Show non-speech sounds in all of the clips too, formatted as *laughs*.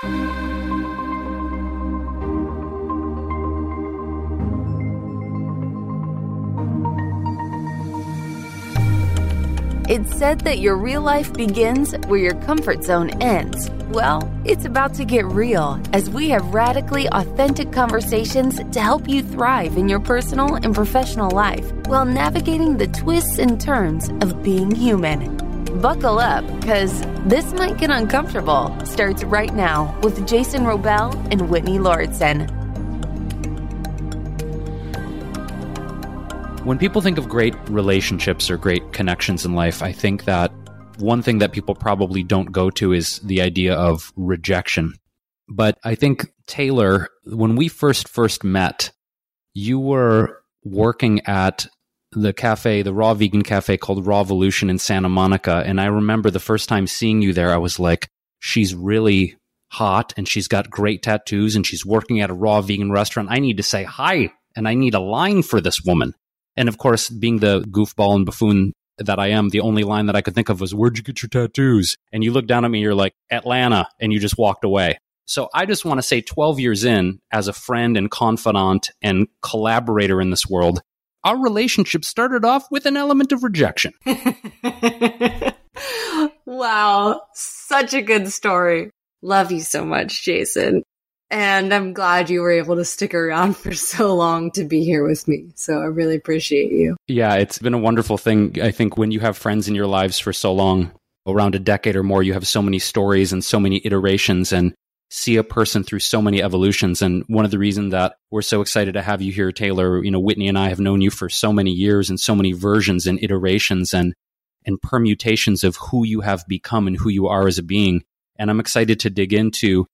It's said that your real life begins where your comfort zone ends. Well, it's about to get real as we have radically authentic conversations to help you thrive in your personal and professional life while navigating the twists and turns of being human. Buckle up, because this might get uncomfortable. Starts right now with Jason Wrobel and Whitney Lauritsen. When people think of great relationships or great connections in life, I think that one thing that people probably don't go to is the idea of rejection. But I think Taylor, when we first first met, you were working at the cafe, the raw vegan cafe called Raw Evolution in Santa Monica. And I remember the first time seeing you there, I was like, she's really hot and she's got great tattoos and she's working at a raw vegan restaurant. I need to say hi and I need a line for this woman. And of course, being the goofball and buffoon that I am, the only line that I could think of was, Where'd you get your tattoos? And you look down at me, you're like, Atlanta, and you just walked away. So I just want to say 12 years in, as a friend and confidant and collaborator in this world, our relationship started off with an element of rejection. *laughs* wow. Such a good story. Love you so much, Jason. And I'm glad you were able to stick around for so long to be here with me. So I really appreciate you. Yeah, it's been a wonderful thing. I think when you have friends in your lives for so long, around a decade or more, you have so many stories and so many iterations and see a person through so many evolutions. And one of the reasons that we're so excited to have you here, Taylor, you know, Whitney and I have known you for so many years and so many versions and iterations and and permutations of who you have become and who you are as a being. And I'm excited to dig into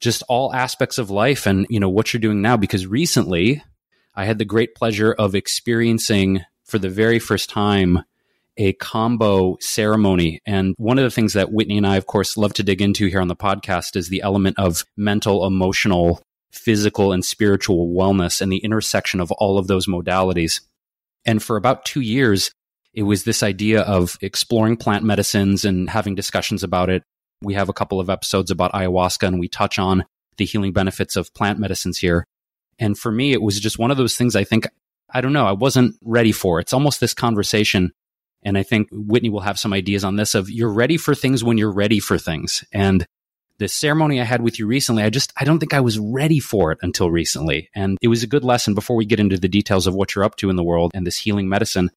just all aspects of life and, you know, what you're doing now. Because recently I had the great pleasure of experiencing for the very first time a kambo ceremony. And one of the things that Whitney and I, of course, love to dig into here on the podcast is the element of mental, emotional, physical, and spiritual wellness and the intersection of all of those modalities. And for about two years, it was this idea of exploring plant medicines and having discussions about it we have a couple of episodes about ayahuasca and we touch on the healing benefits of plant medicines here. And for me, it was just one of those things I think, I don't know, I wasn't ready for. It's almost this conversation. And I think Whitney will have some ideas on this of you're ready for things when you're ready for things. And the ceremony I had with you recently, I just, I don't think I was ready for it until recently. And it was a good lesson before we get into the details of what you're up to in the world and this healing medicine.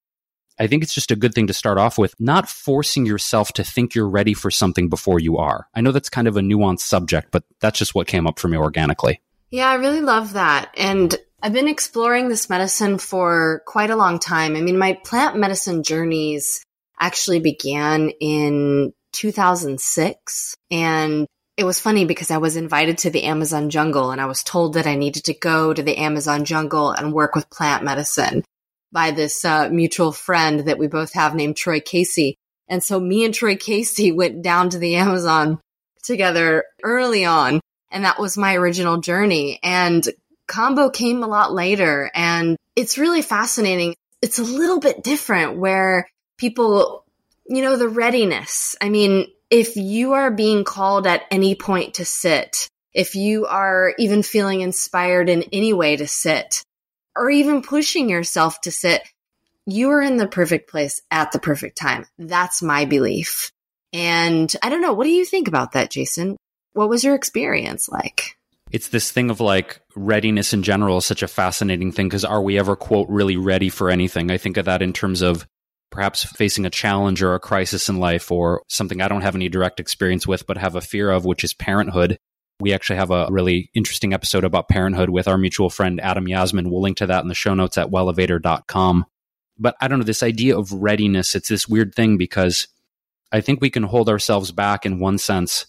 I think it's just a good thing to start off with, not forcing yourself to think you're ready for something before you are. I know that's kind of a nuanced subject, but that's just what came up for me organically. Yeah, I really love that. And I've been exploring this medicine for quite a long time. I mean, my plant medicine journeys actually began in 2006. And it was funny because I was invited to the Amazon jungle and I was told that I needed to go to the Amazon jungle and work with plant medicine by this uh, mutual friend that we both have named Troy Casey. And so me and Troy Casey *laughs* went down to the Amazon together early on. And that was my original journey. And kambo came a lot later. And it's really fascinating. It's a little bit different where people, you know, the readiness. I mean, if you are being called at any point to sit, if you are even feeling inspired in any way to sit, or even pushing yourself to sit, you are in the perfect place at the perfect time. That's my belief. And I don't know. What do you think about that, Jason? What was your experience like? It's this thing of like readiness in general is such a fascinating thing because are we ever, quote, really ready for anything? I think of that in terms of perhaps facing a challenge or a crisis in life or something I don't have any direct experience with, but have a fear of, which is parenthood. We actually have a really interesting episode about parenthood with our mutual friend Adam Yasmin. We'll link to that in the show notes at wellevator.com. But I don't know, this idea of readiness, it's this weird thing because I think we can hold ourselves back in one sense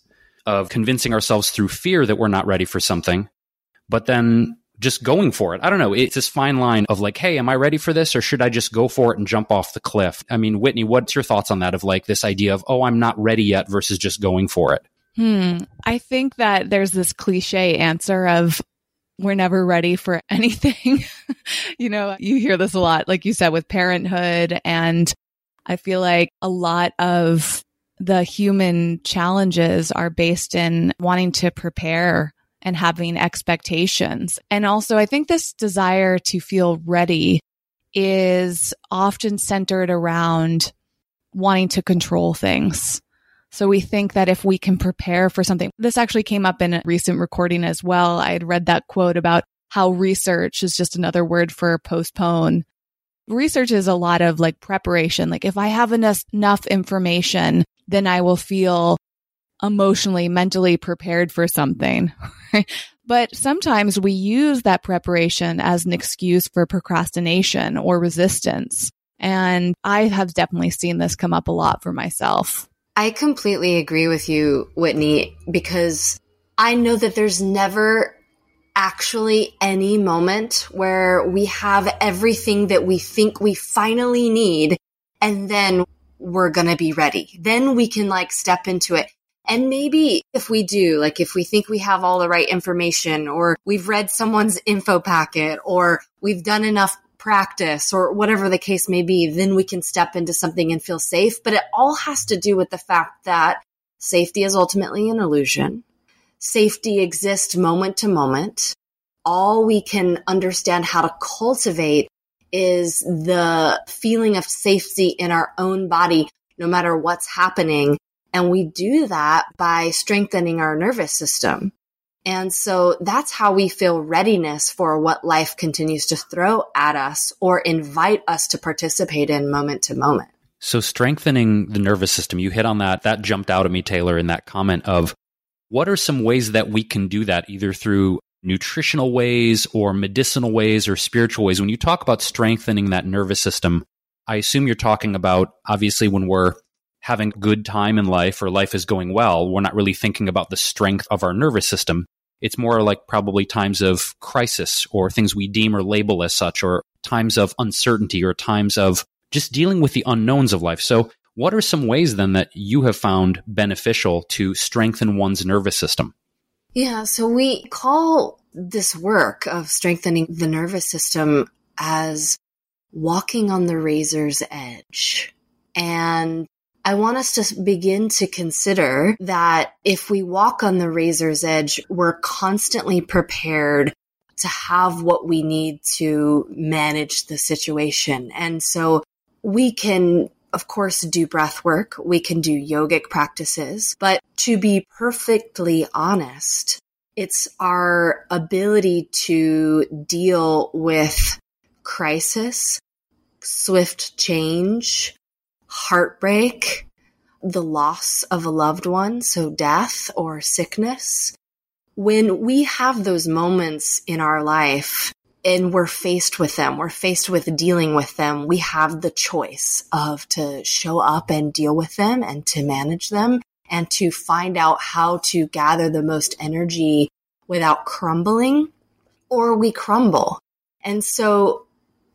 of convincing ourselves through fear that we're not ready for something, but then just going for it. I don't know. It's this fine line of like, hey, am I ready for this or should I just go for it and jump off the cliff? I mean, Whitney, what's your thoughts on that of like this idea of, oh, I'm not ready yet versus just going for it? Hmm. I think that there's this cliche answer of we're never ready for *laughs* anything. *laughs* you know, you hear this a lot, like you said, with parenthood. And I feel like a lot of the human challenges are based in wanting to prepare and having expectations. And also, I think this desire to feel ready is often centered around wanting to control things. So we think that if we can prepare for something, this actually came up in a recent recording as well. I had read that quote about how research is just another word for postpone. Research is a lot of like preparation. Like if I have enough, enough information, then I will feel emotionally, mentally prepared for something. *laughs* But sometimes we use that preparation as an excuse for procrastination or resistance. And I have definitely seen this come up a lot for myself. I completely agree with you, Whitney, because I know that there's never actually any moment where we have everything that we think we finally need and then we're going to be ready. Then we can like step into it. And maybe if we do, like if we think we have all the right information or we've read someone's info packet or we've done enough practice or whatever the case may be, then we can step into something and feel safe. But it all has to do with the fact that safety is ultimately an illusion. Safety exists moment to moment. All we can understand how to cultivate is the feeling of safety in our own body, no matter what's happening and we do that by strengthening our nervous system. And so that's how we feel readiness for what life continues to throw at us or invite us to participate in moment to moment. So strengthening the nervous system, you hit on that. That jumped out at me, Taylor, in that comment of what are some ways that we can do that either through nutritional ways or medicinal ways or spiritual ways? When you talk about strengthening that nervous system, I assume you're talking about obviously when we're having good time in life or life is going well, we're not really thinking about the strength of our nervous system. It's more like probably times of crisis or things we deem or label as such, or times of uncertainty or times of just dealing with the unknowns of life. So, what are some ways then that you have found beneficial to strengthen one's nervous system? Yeah, so we call this work of strengthening the nervous system as walking on the razor's edge. And I want us to begin to consider that if we walk on the razor's edge, we're constantly prepared to have what we need to manage the situation. And so we can, of course, do breath work. We can do yogic practices, but to be perfectly honest, it's our ability to deal with crisis, swift change, heartbreak, the loss of a loved one, so death or sickness. When we have those moments in our life and we're faced with them, we're faced with dealing with them, we have the choice of to show up and deal with them and to manage them and to find out how to gather the most energy without crumbling or we crumble. And so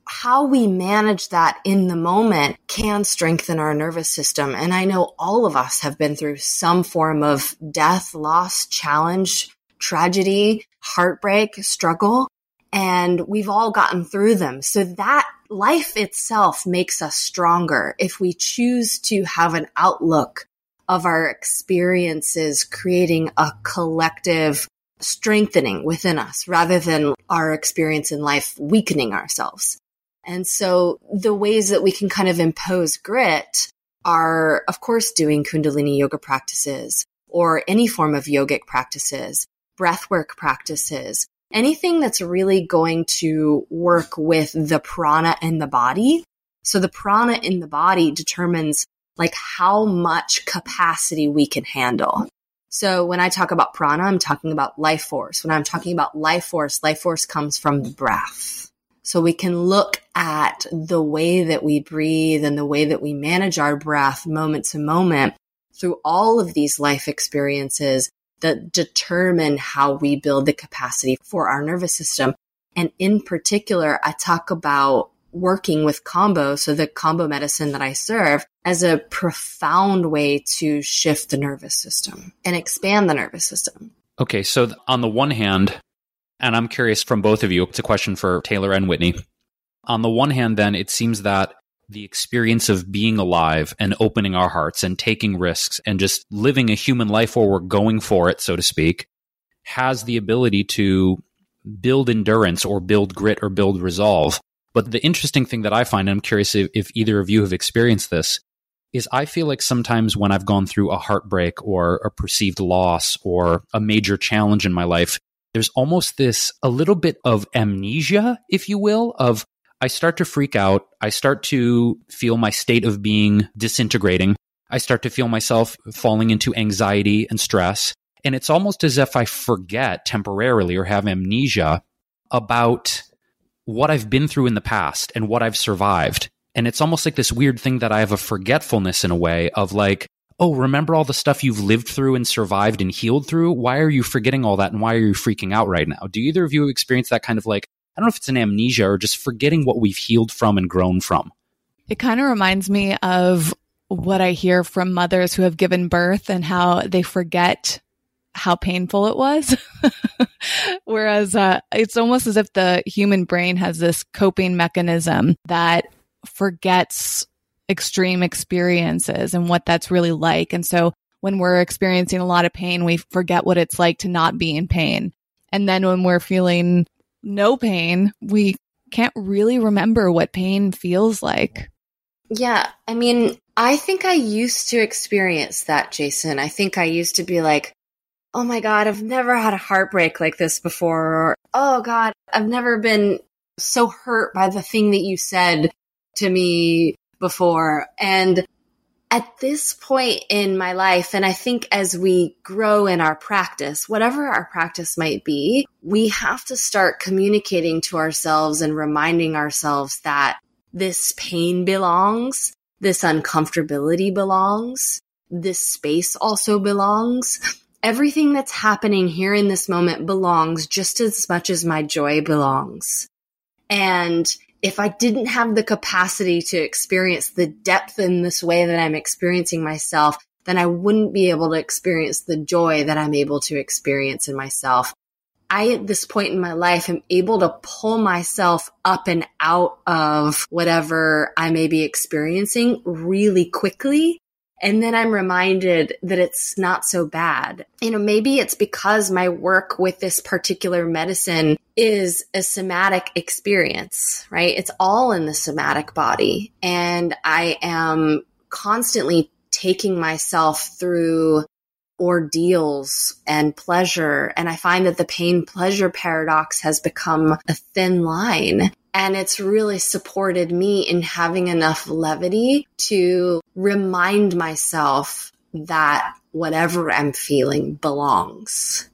how we manage that in the moment can strengthen our nervous system. And I know all of us have been through some form of death, loss, challenge, tragedy, heartbreak, struggle, and we've all gotten through them. So that life itself makes us stronger if we choose to have an outlook of our experiences, creating a collective strengthening within us rather than our experience in life weakening ourselves. And so the ways that we can kind of impose grit are, of course, doing Kundalini yoga practices or any form of yogic practices, breathwork practices, anything that's really going to work with the prana in the body. So the prana in the body determines like how much capacity we can handle. So when I talk about prana, I'm talking about life force. When I'm talking about life force, life force comes from the breath. So we can look at the way that we breathe and the way that we manage our breath moment to moment through all of these life experiences that determine how we build the capacity for our nervous system. And in particular, I talk about working with kambo, so the kambo medicine that I serve, as a profound way to shift the nervous system and expand the nervous system. Okay, so on the one hand, and I'm curious from both of you, it's a question for Taylor and Whitney. On the one hand, then, it seems that the experience of being alive and opening our hearts and taking risks and just living a human life where we're going for it, so to speak, has the ability to build endurance or build grit or build resolve. But the interesting thing that I find, and I'm curious if, if either of you have experienced this, is I feel like sometimes when I've gone through a heartbreak or a perceived loss or a major challenge in my life, there's almost this a little bit of amnesia, if you will, of I start to freak out. I start to feel my state of being disintegrating. I start to feel myself falling into anxiety and stress. And it's almost as if I forget temporarily or have amnesia about what I've been through in the past and what I've survived. And it's almost like this weird thing that I have a forgetfulness in a way of like, oh, remember all the stuff you've lived through and survived and healed through? Why are you forgetting all that and why are you freaking out right now? Do either of you experience that kind of like, I don't know if it's an amnesia or just forgetting what we've healed from and grown from? It kind of reminds me of what I hear from mothers who have given birth and how they forget how painful it was. *laughs* Whereas uh, it's almost as if the human brain has this coping mechanism that forgets extreme experiences and what that's really like. And so when we're experiencing a lot of pain, we forget what it's like to not be in pain. And then when we're feeling no pain, we can't really remember what pain feels like. Yeah. I mean, I think I used to experience that, Jason. I think I used to be like, oh my God, I've never had a heartbreak like this before. Or, oh God, I've never been so hurt by the thing that you said to me before. And at this point in my life, and I think as we grow in our practice, whatever our practice might be, we have to start communicating to ourselves and reminding ourselves that this pain belongs, this uncomfortability belongs, this space also belongs. Everything that's happening here in this moment belongs just as much as my joy belongs. And if I didn't have the capacity to experience the depth in this way that I'm experiencing myself, then I wouldn't be able to experience the joy that I'm able to experience in myself. I, at this point in my life, am able to pull myself up and out of whatever I may be experiencing really quickly and then I'm reminded that it's not so bad. You know, maybe it's because my work with this particular medicine is a somatic experience, right? It's all in the somatic body. And I am constantly taking myself through ordeals and pleasure. And I find that the pain pleasure paradox has become a thin line. And it's really supported me in having enough levity to remind myself that whatever I'm feeling belongs.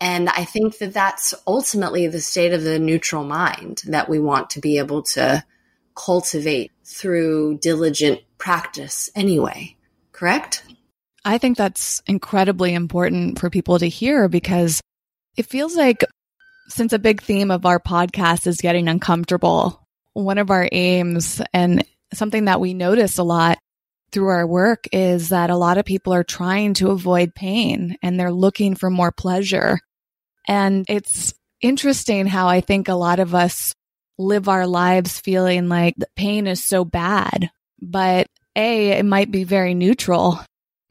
And I think that that's ultimately the state of the neutral mind that we want to be able to cultivate through diligent practice anyway. Correct? I think that's incredibly important for people to hear because it feels like since a big theme of our podcast is getting uncomfortable, one of our aims and something that we notice a lot through our work is that a lot of people are trying to avoid pain and they're looking for more pleasure. And it's interesting how I think a lot of us live our lives feeling like the pain is so bad. But A, it might be very neutral.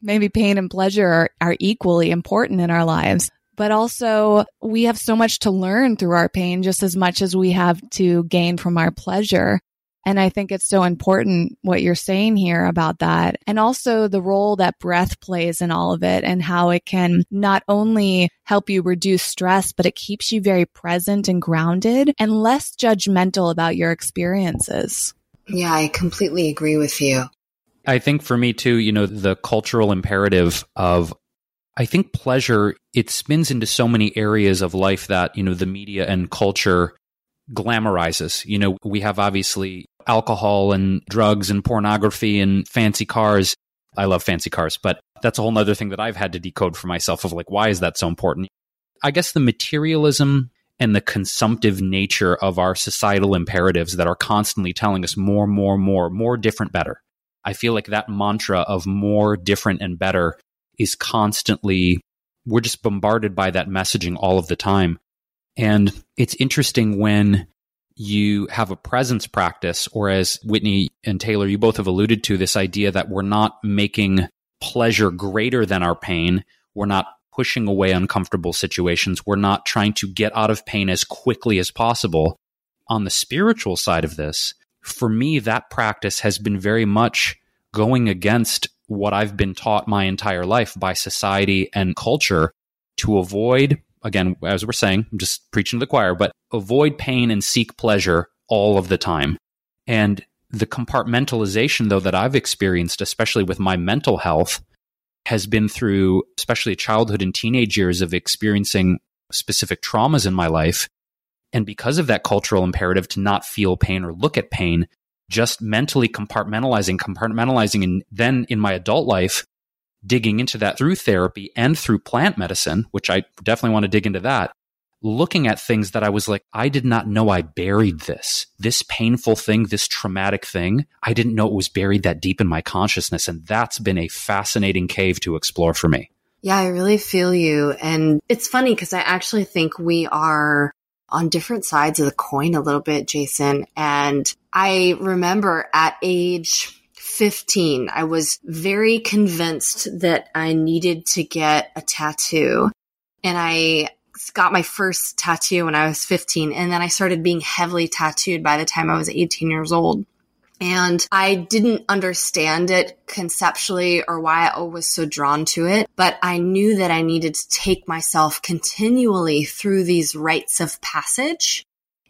Maybe pain and pleasure are, are equally important in our lives but also we have so much to learn through our pain just as much as we have to gain from our pleasure. And I think it's so important what you're saying here about that. And also the role that breath plays in all of it and how it can not only help you reduce stress, but it keeps you very present and grounded and less judgmental about your experiences. Yeah, I completely agree with you. I think for me too, you know, the cultural imperative of I think pleasure, it spins into so many areas of life that, you know, the media and culture glamorizes. You know, we have obviously alcohol and drugs and pornography and fancy cars. I love fancy cars, but that's a whole other thing that I've had to decode for myself of like, why is that so important? I guess the materialism and the consumptive nature of our societal imperatives that are constantly telling us more, more, more, more different, better. I feel like that mantra of more, different, and better is constantly, we're just bombarded by that messaging all of the time. And it's interesting when you have a presence practice, or as Whitney and Taylor, you both have alluded to this idea that we're not making pleasure greater than our pain. We're not pushing away uncomfortable situations. We're not trying to get out of pain as quickly as possible. On the spiritual side of this, for me, that practice has been very much going against what I've been taught my entire life by society and culture to avoid, again, as we're saying, I'm just preaching to the choir, but avoid pain and seek pleasure all of the time. And the compartmentalization, though, that I've experienced, especially with my mental health, has been through, especially childhood and teenage years of experiencing specific traumas in my life. And because of that cultural imperative to not feel pain or look at pain, just mentally compartmentalizing, compartmentalizing, and then in my adult life, digging into that through therapy and through plant medicine, which I definitely want to dig into that, looking at things that I was like, I did not know I buried this, this painful thing, this traumatic thing. I didn't know it was buried that deep in my consciousness. And that's been a fascinating cave to explore for me. Yeah, I really feel you. And it's funny because I actually think we are on different sides of the coin a little bit, Jason. And I remember at age 15, I was very convinced that I needed to get a tattoo. And I got my first tattoo when I was 15. And then I started being heavily tattooed by the time I was 18 years old. And I didn't understand it conceptually or why I was so drawn to it, but I knew that I needed to take myself continually through these rites of passage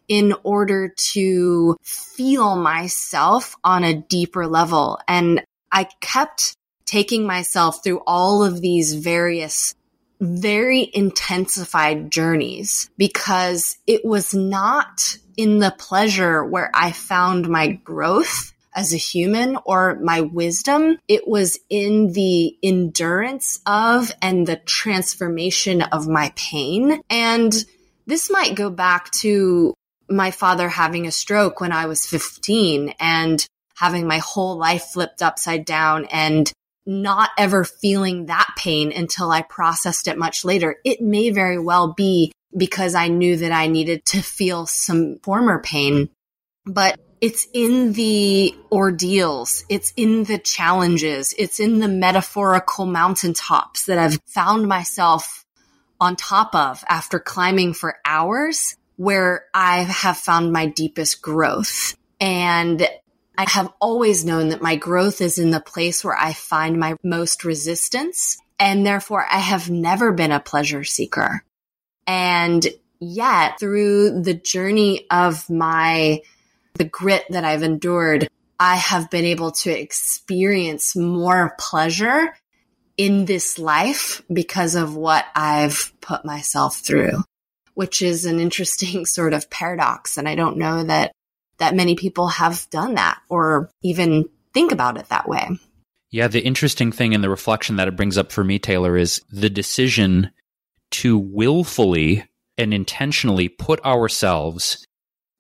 in order to feel myself on a deeper level. And I kept taking myself through all of these various very intensified journeys because it was not in the pleasure where I found my growth as a human or my wisdom. It was in the endurance of and the transformation of my pain. And this might go back to my father having a stroke when I was 15 and having my whole life flipped upside down and not ever feeling that pain until I processed it much later. It may very well be because I knew that I needed to feel some former pain, but it's in the ordeals. It's in the challenges. It's in the metaphorical mountaintops that I've found myself on top of after climbing for hours where I have found my deepest growth. And I have always known that my growth is in the place where I find my most resistance. And therefore, I have never been a pleasure seeker. And yet, through the journey of my, the grit that I've endured, I have been able to experience more pleasure in this life because of what I've put myself through, which is an interesting *laughs* sort of paradox. And I don't know that that many people have done that or even think about it that way. Yeah, the interesting thing in the reflection that it brings up for me, Taylor, is the decision to willfully and intentionally put ourselves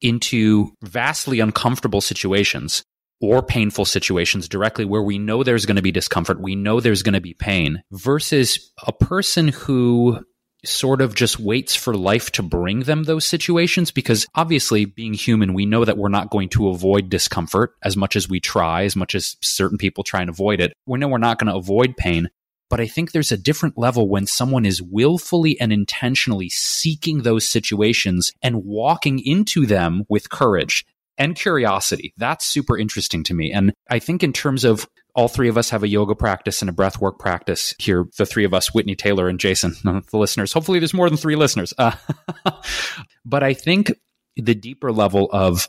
into vastly uncomfortable situations or painful situations directly where we know there's going to be discomfort, we know there's going to be pain, versus a person who sort of just waits for life to bring them those situations because obviously being human we know that we're not going to avoid discomfort as much as we try as much as certain people try and avoid it we know we're not going to avoid pain but I think there's a different level when someone is willfully and intentionally seeking those situations and walking into them with courage and curiosity. That's super interesting to me. And I think in terms of all three of us have a yoga practice and a breath work practice here. The three of us, Whitney, Taylor, and Jason, *laughs* the listeners. Hopefully, there's more than three listeners. Uh, *laughs* but I think the deeper level of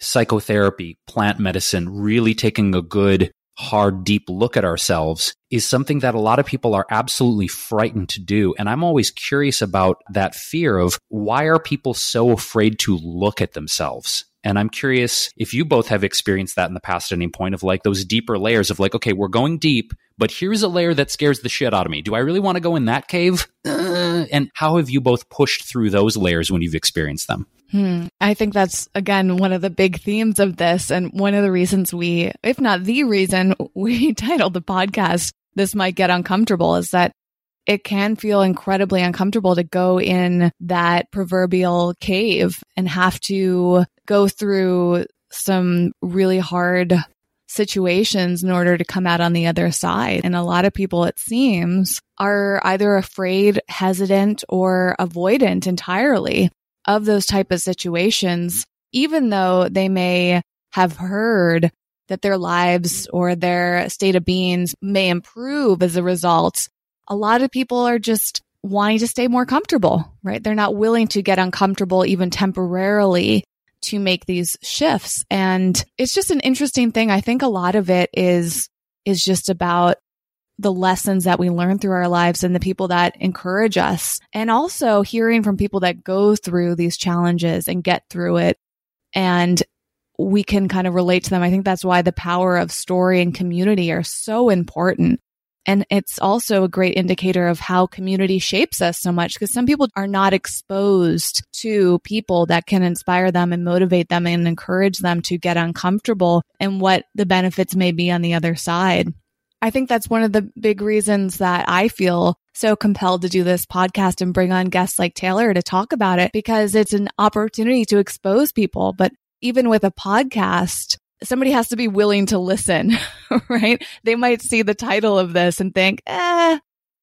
psychotherapy, plant medicine, really taking a good, hard, deep look at ourselves is something that a lot of people are absolutely frightened to do. And I'm always curious about that fear of why are people so afraid to look at themselves? And I'm curious if you both have experienced that in the past at any point of like those deeper layers of like, okay, we're going deep, but here's a layer that scares the shit out of me. Do I really want to go in that cave? *laughs* And how have you both pushed through those layers when you've experienced them? Hmm. I think that's, again, one of the big themes of this. And one of the reasons we, if not the reason *laughs* we titled the podcast, This Might Get Uncomfortable, is that it can feel incredibly uncomfortable to go in that proverbial cave and have to go through some really hard situations in order to come out on the other side. And a lot of people, it seems, are either afraid, hesitant, or avoidant entirely of those type of situations, even though they may have heard that their lives or their state of beings may improve as a result. A lot of people are just wanting to stay more comfortable, right? They're not willing to get uncomfortable even temporarily to make these shifts. And it's just an interesting thing. I think a lot of it is, is just about the lessons that we learn through our lives and the people that encourage us. And also hearing from people that go through these challenges and get through it. And we can kind of relate to them. I think that's why the power of story and community are so important. And it's also a great indicator of how community shapes us so much because some people are not exposed to people that can inspire them and motivate them and encourage them to get uncomfortable and what the benefits may be on the other side. I think that's one of the big reasons that I feel so compelled to do this podcast and bring on guests like Taylor to talk about it because it's an opportunity to expose people. But even with a podcast, somebody has to be willing to listen, *laughs* right? They might see the title of this and think, eh,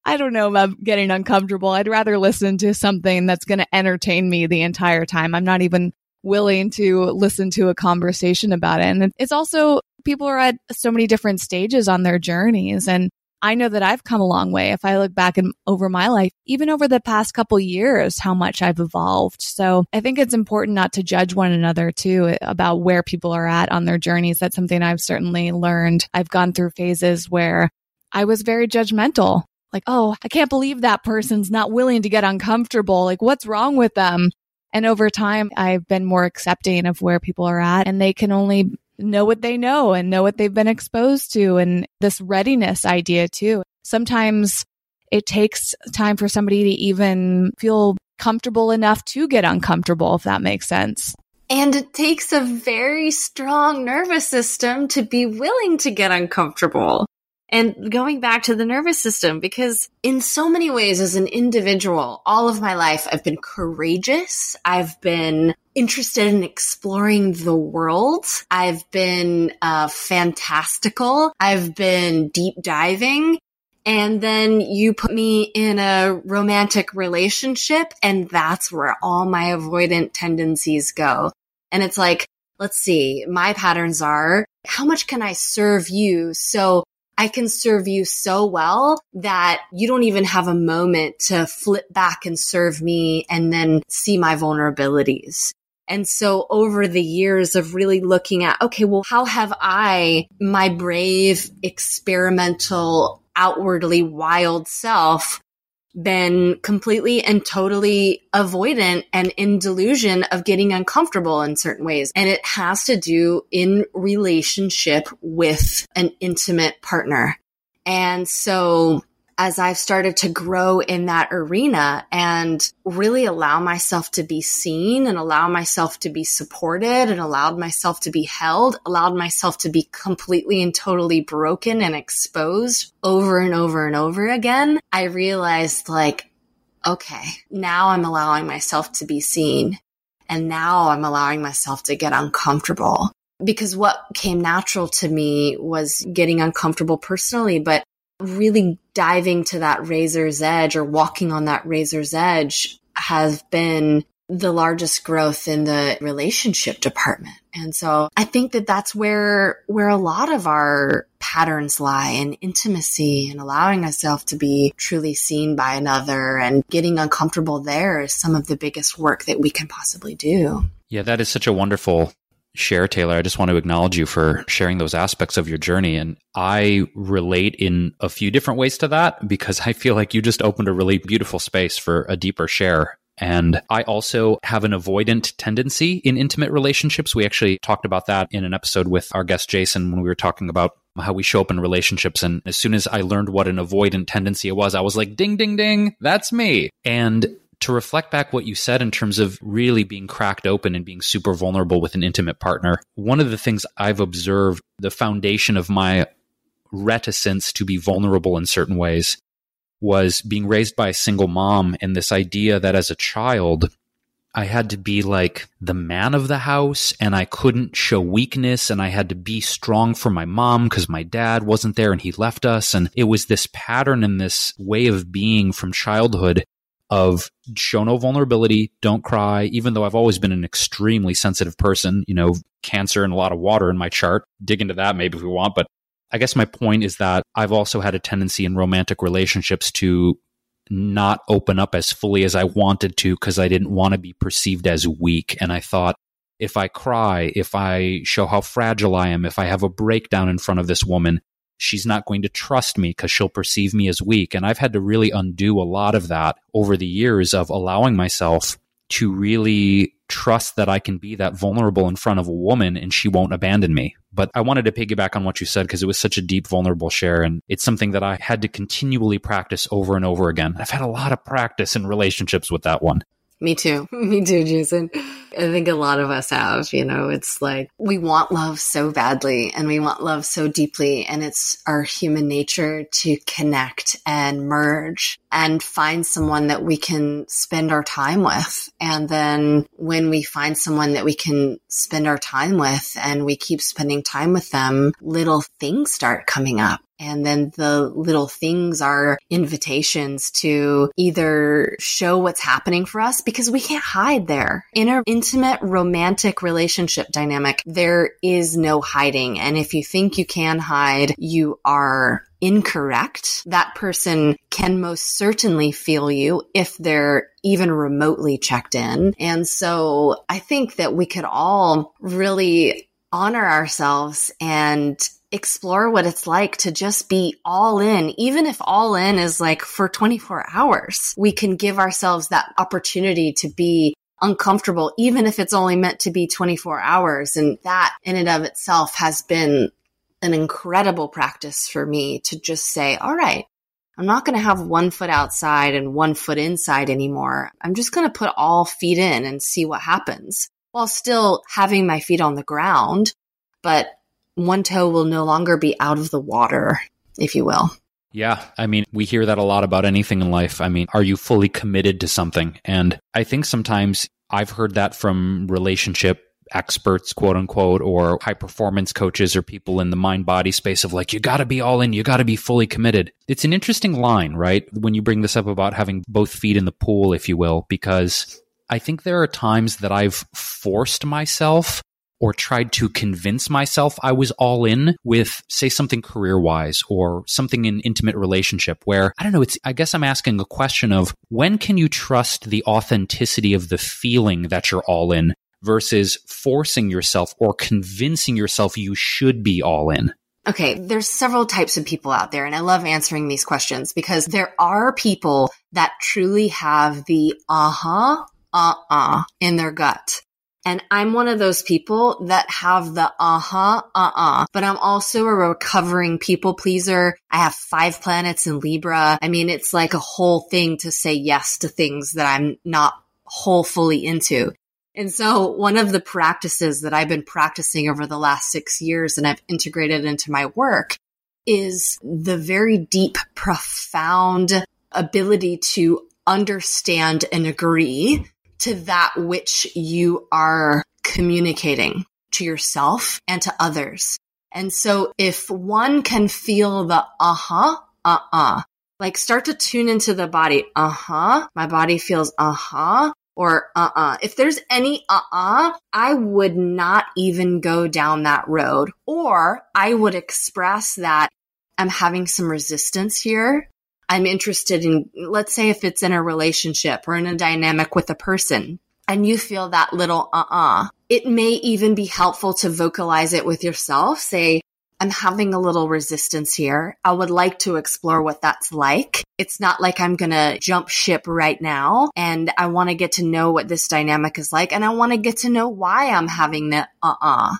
I don't know I'm getting uncomfortable. I'd rather listen to something that's going to entertain me the entire time. I'm not even willing to listen to a conversation about it. And it's also people are at so many different stages on their journeys. And I know that I've come a long way. If I look back and over my life, even over the past couple years, how much I've evolved. So I think it's important not to judge one another too eh, about where people are at on their journeys. That's something I've certainly learned. I've gone through phases where I was very judgmental. Like, oh, I can't believe that person's not willing to get uncomfortable. Like, what's wrong with them? And over time, I've been more accepting of where people are at and they can only know what they know and know what they've been exposed to and this readiness idea too. Sometimes it takes time for somebody to even feel comfortable enough to get uncomfortable, if that makes sense. And it takes a very strong nervous system to be willing to get uncomfortable. And going back to the nervous system, because in so many ways as an individual, all of my life, I've been courageous. I've been interested in exploring the world. I've been uh, fantastical. I've been deep diving. And then you put me in a romantic relationship and that's where all my avoidant tendencies go. And it's like, let's see, my patterns are how much can I serve you? So I can serve you so well that you don't even have a moment to flip back and serve me and then see my vulnerabilities. And so over the years of really looking at, okay, well, how have I, my brave, experimental, outwardly wild self been completely and totally avoidant and in delusion of getting uncomfortable in certain ways. And it has to do in relationship with an intimate partner. And so as I've started to grow in that arena and really allow myself to be seen and allow myself to be supported and allowed myself to be held, allowed myself to be completely and totally broken and exposed over and over and over again, I realized like, okay, now I'm allowing myself to be seen. And now I'm allowing myself to get uncomfortable because what came natural to me was getting uncomfortable personally, but really diving to that razor's edge or walking on that razor's edge has been the largest growth in the relationship department. And so I think that that's where, where a lot of our patterns lie in intimacy and allowing ourselves to be truly seen by another and getting uncomfortable there is some of the biggest work that we can possibly do. Yeah, that is such a wonderful share, Taylor. I just want to acknowledge you for sharing those aspects of your journey. And I relate in a few different ways to that because I feel like you just opened a really beautiful space for a deeper share. And I also have an avoidant tendency in intimate relationships. We actually talked about that in an episode with our guest Jason when we were talking about how we show up in relationships. And as soon as I learned what an avoidant tendency it was, I was like, ding, ding, ding, that's me. And to reflect back what you said in terms of really being cracked open and being super vulnerable with an intimate partner, one of the things I've observed, the foundation of my reticence to be vulnerable in certain ways was being raised by a single mom and this idea that as a child, I had to be like the man of the house and I couldn't show weakness and I had to be strong for my mom because my dad wasn't there and he left us. And it was this pattern and this way of being from childhood of show no vulnerability, don't cry, even though I've always been an extremely sensitive person, you know, cancer and a lot of water in my chart. Dig into that maybe if we want. But I guess my point is that I've also had a tendency in romantic relationships to not open up as fully as I wanted to because I didn't want to be perceived as weak. And I thought, if I cry, if I show how fragile I am, if I have a breakdown in front of this woman, she's not going to trust me because she'll perceive me as weak. And I've had to really undo a lot of that over the years of allowing myself to really trust that I can be that vulnerable in front of a woman and she won't abandon me. But I wanted to piggyback on what you said because it was such a deep, vulnerable share. And it's something that I had to continually practice over and over again. I've had a lot of practice in relationships with that one. Me too. *laughs* Me too, Jason. I think a lot of us have, you know, it's like we want love so badly and we want love so deeply. And it's our human nature to connect and merge and find someone that we can spend our time with. And then when we find someone that we can spend our time with and we keep spending time with them, little things start coming up. And then the little things are invitations to either show what's happening for us because we can't hide there. In an intimate romantic relationship dynamic, there is no hiding. And if you think you can hide, you are incorrect. That person can most certainly feel you if they're even remotely checked in. And so I think that we could all really honor ourselves and explore what it's like to just be all in, even if all in is like for 24 hours. We can give ourselves that opportunity to be uncomfortable, even if it's only meant to be 24 hours. And that in and of itself has been an incredible practice for me to just say, all right, I'm not going to have one foot outside and one foot inside anymore. I'm just going to put all feet in and see what happens while still having my feet on the ground. But one toe will no longer be out of the water, if you will. Yeah. I mean, we hear that a lot about anything in life. I mean, are you fully committed to something? And I think sometimes I've heard that from relationship experts, quote unquote, or high performance coaches or people in the mind body space of like, you got to be all in, you got to be fully committed. It's an interesting line, right? When you bring this up about having both feet in the pool, if you will, because I think there are times that I've forced myself or tried to convince myself I was all in with, say, something career wise or something in intimate relationship where I don't know, it's, I guess I'm asking a question of when can you trust the authenticity of the feeling that you're all in versus forcing yourself or convincing yourself you should be all in? Okay, there's several types of people out there, and I love answering these questions because there are people that truly have the uh huh, uh uh in their gut. And I'm one of those people that have the uh-huh, uh-uh, but I'm also a recovering people pleaser. I have five planets in Libra. I mean, it's like a whole thing to say yes to things that I'm not whole fully into. And so one of the practices that I've been practicing over the last six years and I've integrated into my work is the very deep, profound ability to understand and agree to that which you are communicating to yourself and to others. And so if one can feel the uh huh, uh uh, like start to tune into the body, uh huh, my body feels uh huh, or uh uh. If there's any uh uh, I would not even go down that road. Or I would express that I'm having some resistance here. I'm interested in, let's say if it's in a relationship or in a dynamic with a person and you feel that little uh-uh, it may even be helpful to vocalize it with yourself. Say, I'm having a little resistance here. I would like to explore what that's like. It's not like I'm going to jump ship right now. And I want to get to know what this dynamic is like. And I want to get to know why I'm having the uh-uh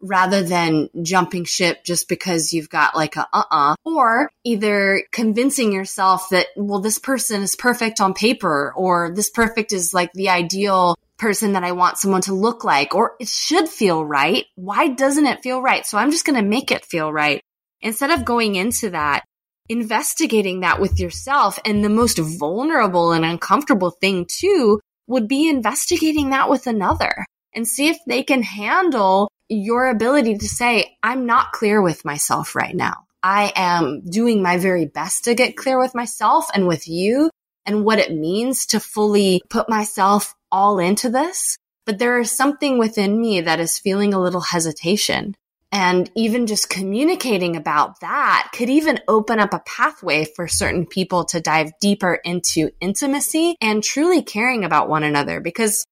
rather than jumping ship just because you've got like a uh-uh or either convincing yourself that well this person is perfect on paper or this perfect is like the ideal person that I want someone to look like or it should feel right why doesn't it feel right so I'm just going to make it feel right instead of going into that investigating that with yourself. And the most vulnerable and uncomfortable thing too would be investigating that with another and see if they can handle your ability to say, I'm not clear with myself right now. I am doing my very best to get clear with myself and with you and what it means to fully put myself all into this. But there is something within me that is feeling a little hesitation. And even just communicating about that could even open up a pathway for certain people to dive deeper into intimacy and truly caring about one another. Because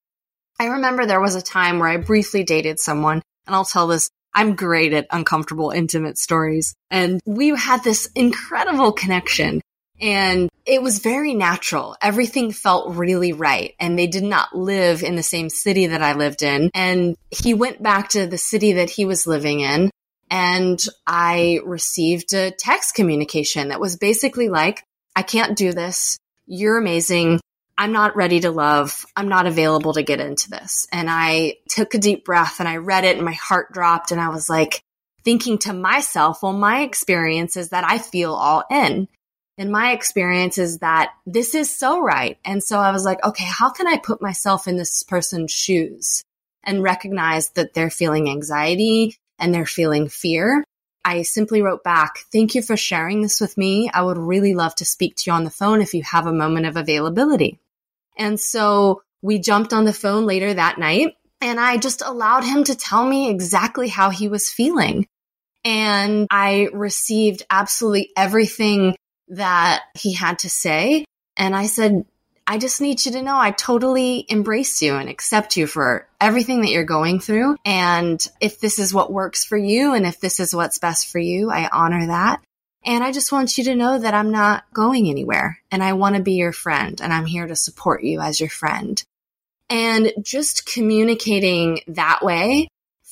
I remember there was a time where I briefly dated someone, and I'll tell this I'm great at uncomfortable, intimate stories. And we had this incredible connection and it was very natural. Everything felt really right. And they did not live in the same city that I lived in. And he went back to the city that he was living in. And I received a text communication that was basically like, I can't do this. You're amazing. I'm not ready to love. I'm not available to get into this. And I took a deep breath and I read it and my heart dropped and I was like thinking to myself, well, my experience is that I feel all in in my experience is that this is so right. And so I was like, okay, how can I put myself in this person's shoes and recognize that they're feeling anxiety and they're feeling fear? I simply wrote back, thank you for sharing this with me. I would really love to speak to you on the phone if you have a moment of availability. And so we jumped on the phone later that night and I just allowed him to tell me exactly how he was feeling. And I received absolutely everything that he had to say. And I said, I just need you to know I totally embrace you and accept you for everything that you're going through. And if this is what works for you and if this is what's best for you, I honor that. And I just want you to know that I'm not going anywhere and I want to be your friend and I'm here to support you as your friend. And just communicating that way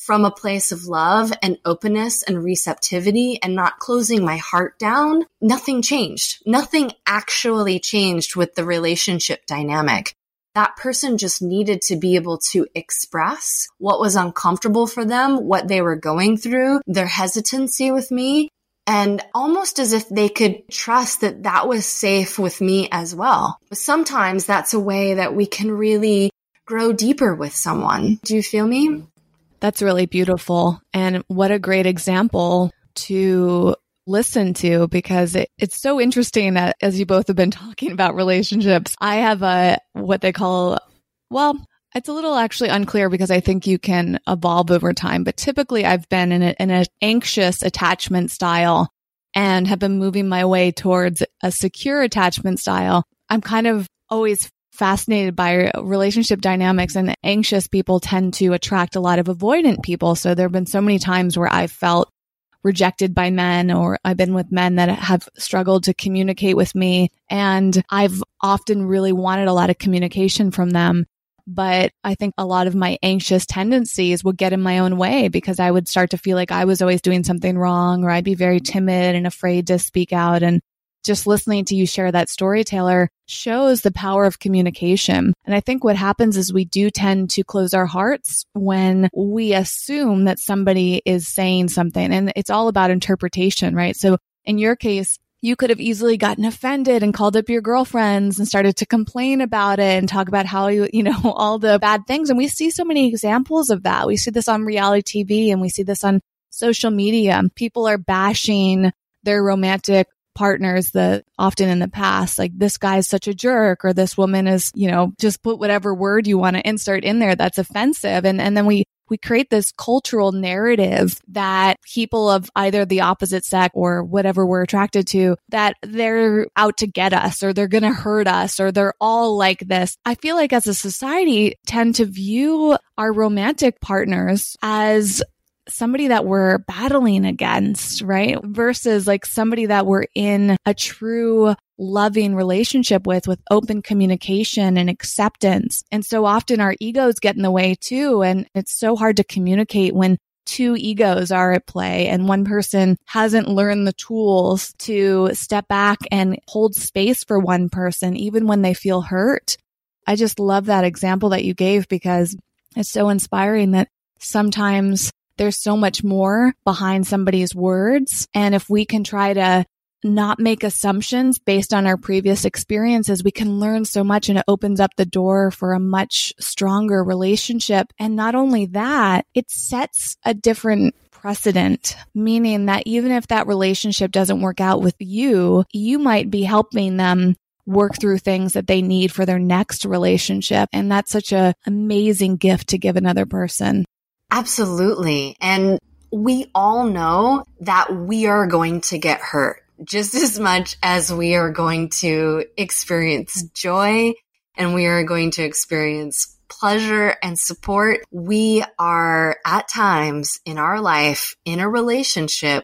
from a place of love and openness and receptivity and not closing my heart down, nothing changed. Nothing actually changed with the relationship dynamic. That person just needed to be able to express what was uncomfortable for them, what they were going through, their hesitancy with me, and almost as if they could trust that that was safe with me as well. Sometimes that's a way that we can really grow deeper with someone. Do you feel me? That's really beautiful. And what a great example to listen to because it, it's so interesting that as you both have been *laughs* talking about relationships, I have a what they call, well, it's a little actually unclear because I think you can evolve over time, but typically I've been in, a, in an anxious attachment style and have been moving my way towards a secure attachment style. I'm kind of always fascinated by relationship dynamics and anxious people tend to attract a lot of avoidant people. So there have been so many times where I've felt rejected by men or I've been with men that have struggled to communicate with me. And I've often really wanted a lot of communication from them. But I think a lot of my anxious tendencies would get in my own way because I would start to feel like I was always doing something wrong or I'd be very mm-hmm. timid and afraid to speak out. And just listening to you share that story, Taylor, shows the power of communication. And I think what happens is we do tend to close our hearts when we assume that somebody is saying something. And it's all about interpretation, right? So in your case, you could have easily gotten offended and called up your girlfriends and started to complain about it and talk about how you, you know, *laughs* all the bad things. And we see so many examples of that. We see this on reality TV and we see this on social media. People are bashing their romantic partners that often in the past, like this guy's such a jerk or this woman is, you know, just put whatever word you want to insert in there that's offensive. And, and then we, we create this cultural narrative that people of either the opposite sex or whatever we're attracted to, that they're out to get us or they're going to hurt us or they're all like this. I feel like as a society tend to view our romantic partners as somebody that we're battling against, right? Versus like somebody that we're in a true loving relationship with, with open communication and acceptance. And so often our egos get in the way too. And it's so hard to communicate when two egos are at play and one person hasn't learned the tools to step back and hold space for one person, even when they feel hurt. I just love that example that you gave because it's so inspiring that sometimes there's so much more behind somebody's words. And if we can try to not make assumptions based on our previous experiences, we can learn so much and it opens up the door for a much stronger relationship. And not only that, it sets a different precedent, meaning that even if that relationship doesn't work out with you, you might be helping them work through things that they need for their next relationship. And that's such an amazing gift to give another person. Absolutely. And we all know that we are going to get hurt just *laughs* as much as we are going to experience joy and we are going to experience pleasure and support. We are at times in our life, in a relationship,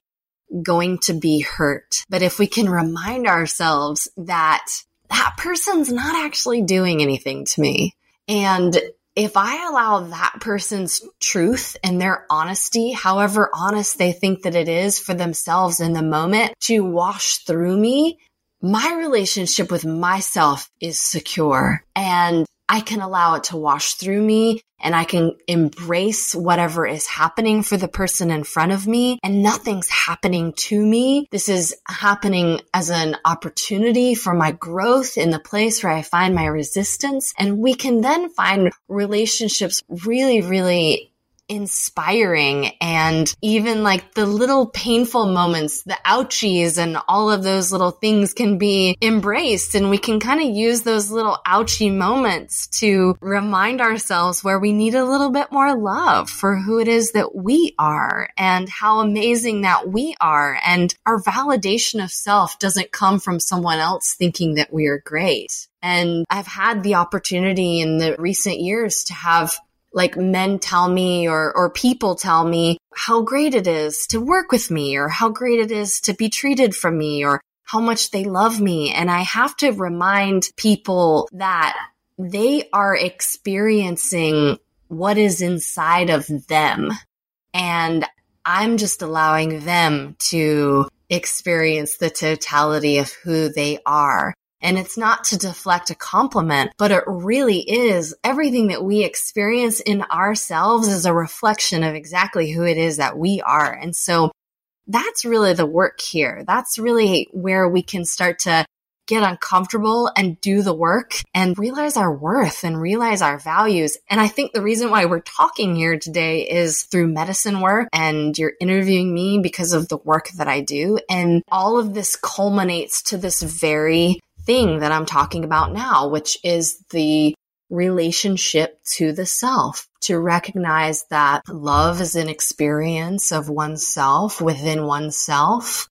going to be hurt. But if we can remind ourselves that that person's not actually doing anything to me and if I allow that person's truth and their honesty, however honest they think that it is for themselves in the moment to wash through me, my relationship with myself is secure. And I can allow it to wash through me and I can embrace whatever is happening for the person in front of me and nothing's happening to me. This is happening as an opportunity for my growth in the place where I find my resistance. And we can then find relationships really, really inspiring and even like the little painful moments, the ouchies and all of those little things can be embraced. And we can kind of use those little ouchie moments to remind ourselves where we need a little bit more love for who it is that we are and how amazing that we are. And our validation of self doesn't come from someone else thinking that we are great. And I've had the opportunity in the recent years to have like men tell me or, or people tell me how great it is to work with me or how great it is to be treated from me or how much they love me. And I have to remind people that they are experiencing what is inside of them. And I'm just allowing them to experience the totality of who they are. And it's not to deflect a compliment, but it really is everything that we experience in ourselves is a reflection of exactly who it is that we are. And so that's really the work here. That's really where we can start to get uncomfortable and do the work and realize our worth and realize our values. And I think the reason why we're talking here today is through medicine work and you're interviewing me because of the work that I do. And all of this culminates to this very thing that I'm talking about now, which is the relationship to the self, to recognize that love is an experience of oneself within oneself.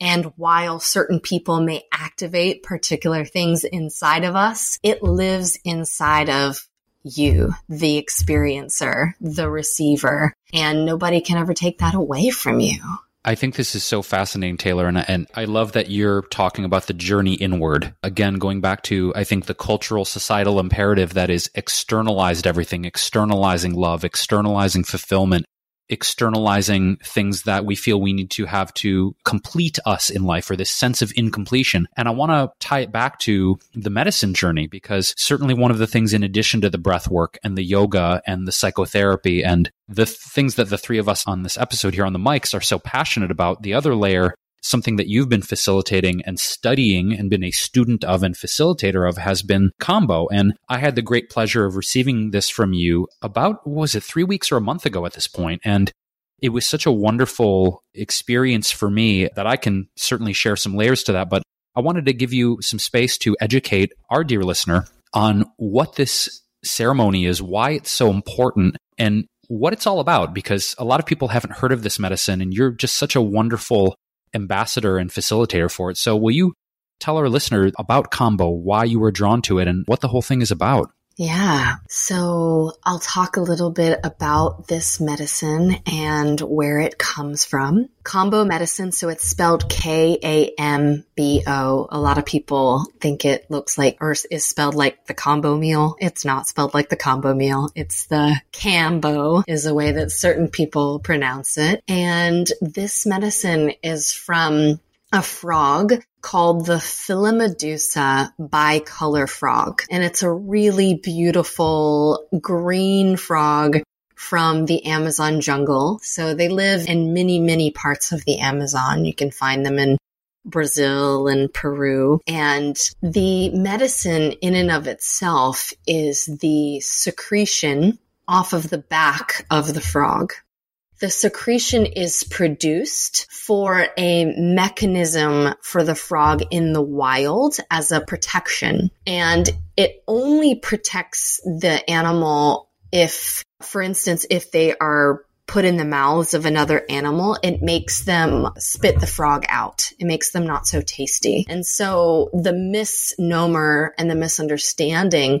And while certain people may activate particular things inside of us, it lives inside of you, the experiencer, the receiver, and nobody can ever take that away from you. I think this is so fascinating, Taylor, and, and I love that you're talking about the journey inward. Again, going back to, I think, the cultural societal imperative that is externalized everything, externalizing love, externalizing fulfillment, externalizing things that we feel we need to have to complete us in life or this sense of incompletion. And I want to tie it back to the medicine journey because certainly one of the things in addition to the breath work and the yoga and the psychotherapy and the things that the three of us on this episode here on the mics are so passionate about, the other layer something that you've been facilitating and studying and been a student of and facilitator of has been kambo. And I had the great pleasure of receiving this from you about, was it three weeks or a month ago at this point? And it was such a wonderful experience for me that I can certainly share some layers to that. But I wanted to give you some space to educate our dear listener on what this ceremony is, why it's so important, and what it's all about. Because a lot of people haven't heard of this medicine, and you're just such a wonderful ambassador and facilitator for it. So, will you tell our listener about Kambo, why you were drawn to it, and what the whole thing is about? Yeah. So I'll talk a little bit about this medicine and where it comes from. Kambo medicine. So it's spelled K-A-M-B-O. A lot of people think it looks like, or is spelled like the combo meal. It's not spelled like the combo meal. It's the cambo is the way that certain people pronounce it. And this medicine is from a frog called the Phyllomedusa bicolor frog. And it's a really beautiful green frog from the Amazon jungle. So they live in many, many parts of the Amazon. You can find them in Brazil and Peru. And the medicine in and of itself is the secretion off of the back of the frog. The secretion is produced for a mechanism for the frog in the wild as a protection. And it only protects the animal if, for instance, if they are put in the mouths of another animal, it makes them spit the frog out. It makes them not so tasty. And so the misnomer and the misunderstanding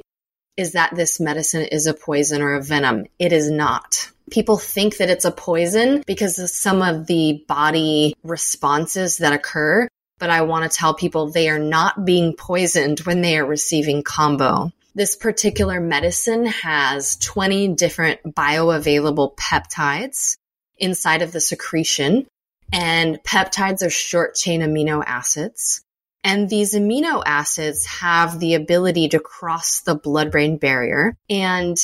is that this medicine is a poison or a venom. It is not. People think that it's a poison because of some of the body responses that occur. But I want to tell people they are not being poisoned when they are receiving kambo. This particular medicine has 20 different bioavailable peptides inside of the secretion. And peptides are short chain amino acids. And these amino acids have the ability to cross the blood brain barrier and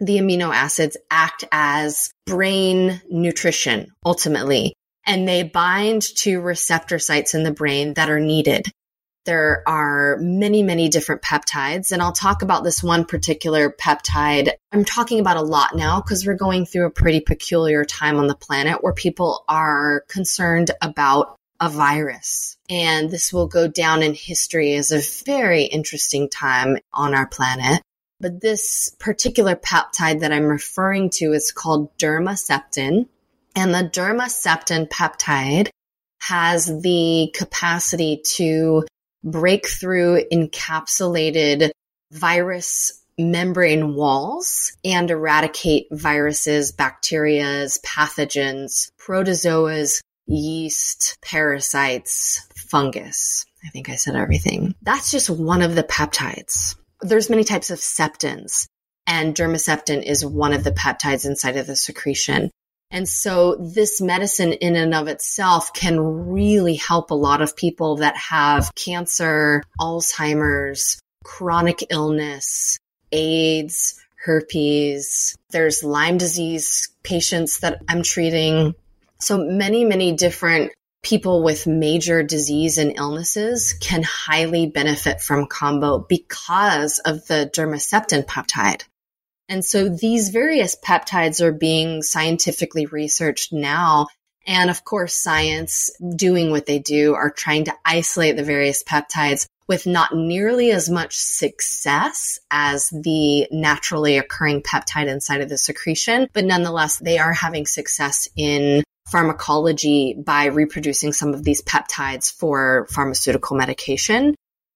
the amino acids act as brain nutrition ultimately. And they bind to receptor sites in the brain that are needed. There are many, many different peptides, and I'll talk about this one particular peptide. I'm talking about a lot now because we're going through a pretty peculiar time on the planet where people are concerned about a virus. And this will go down in history as a very interesting time on our planet. But this particular peptide that I'm referring to is called dermaseptin. And the dermaseptin peptide has the capacity to break through encapsulated virus membrane walls and eradicate viruses, bacteria, pathogens, protozoas, yeast, parasites, fungus. I think I said everything. That's just one of the peptides. There's many types of septins and dermaseptin is one of the peptides inside of the secretion. And so this medicine in and of itself can really help a lot of people that have cancer, Alzheimer's, chronic illness, AIDS, herpes. There's Lyme disease patients that I'm treating. So many, many different people with major disease and illnesses can highly benefit from kambo because of the dermaseptin peptide. And so these various peptides are being scientifically researched now. And of course, science doing what they do are trying to isolate the various peptides with not nearly as much success as the naturally occurring peptide inside of the secretion. But nonetheless, they are having success in pharmacology by reproducing some of these peptides for pharmaceutical medication.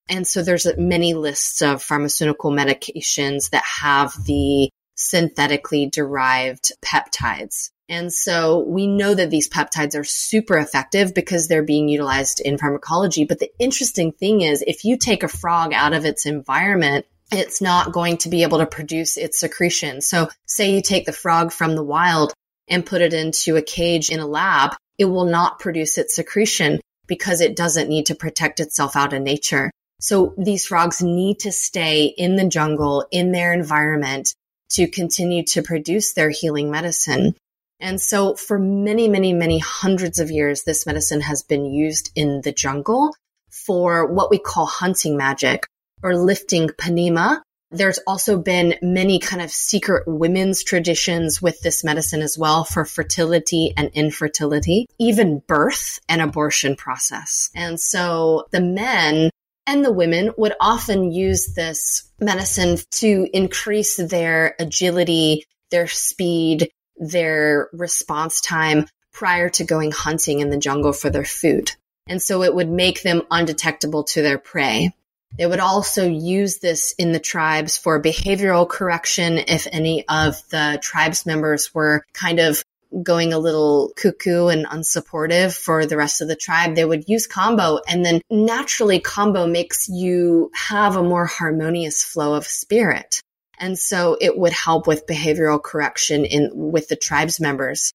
And so there's many lists of pharmaceutical medications that have the synthetically derived peptides. And so we know that these peptides are super effective because they're being utilized in pharmacology. But the interesting thing is if you take a frog out of its environment, it's not going to be able to produce its secretion. So say you take the frog from the wild and put it into a cage in a lab, it will not produce its secretion because it doesn't need to protect itself out in nature. So these frogs need to stay in the jungle, in their environment to continue to produce their healing medicine. And so for many, many, many hundreds of years, this medicine has been used in the jungle for what we call hunting magic or lifting panema. There's also been many kind of secret women's traditions with this medicine as well for fertility and infertility, even birth and abortion process. And so the men and the women would often use this medicine to increase their agility, their speed, their response time prior to going hunting in the jungle for their food. And so it would make them undetectable to their prey. They would also use this in the tribes for behavioral correction if any of the tribes members were kind of going a little cuckoo and unsupportive for the rest of the tribe, they would use kambo. And then naturally, kambo makes you have a more harmonious flow of spirit. And so it would help with behavioral correction in with the tribes members.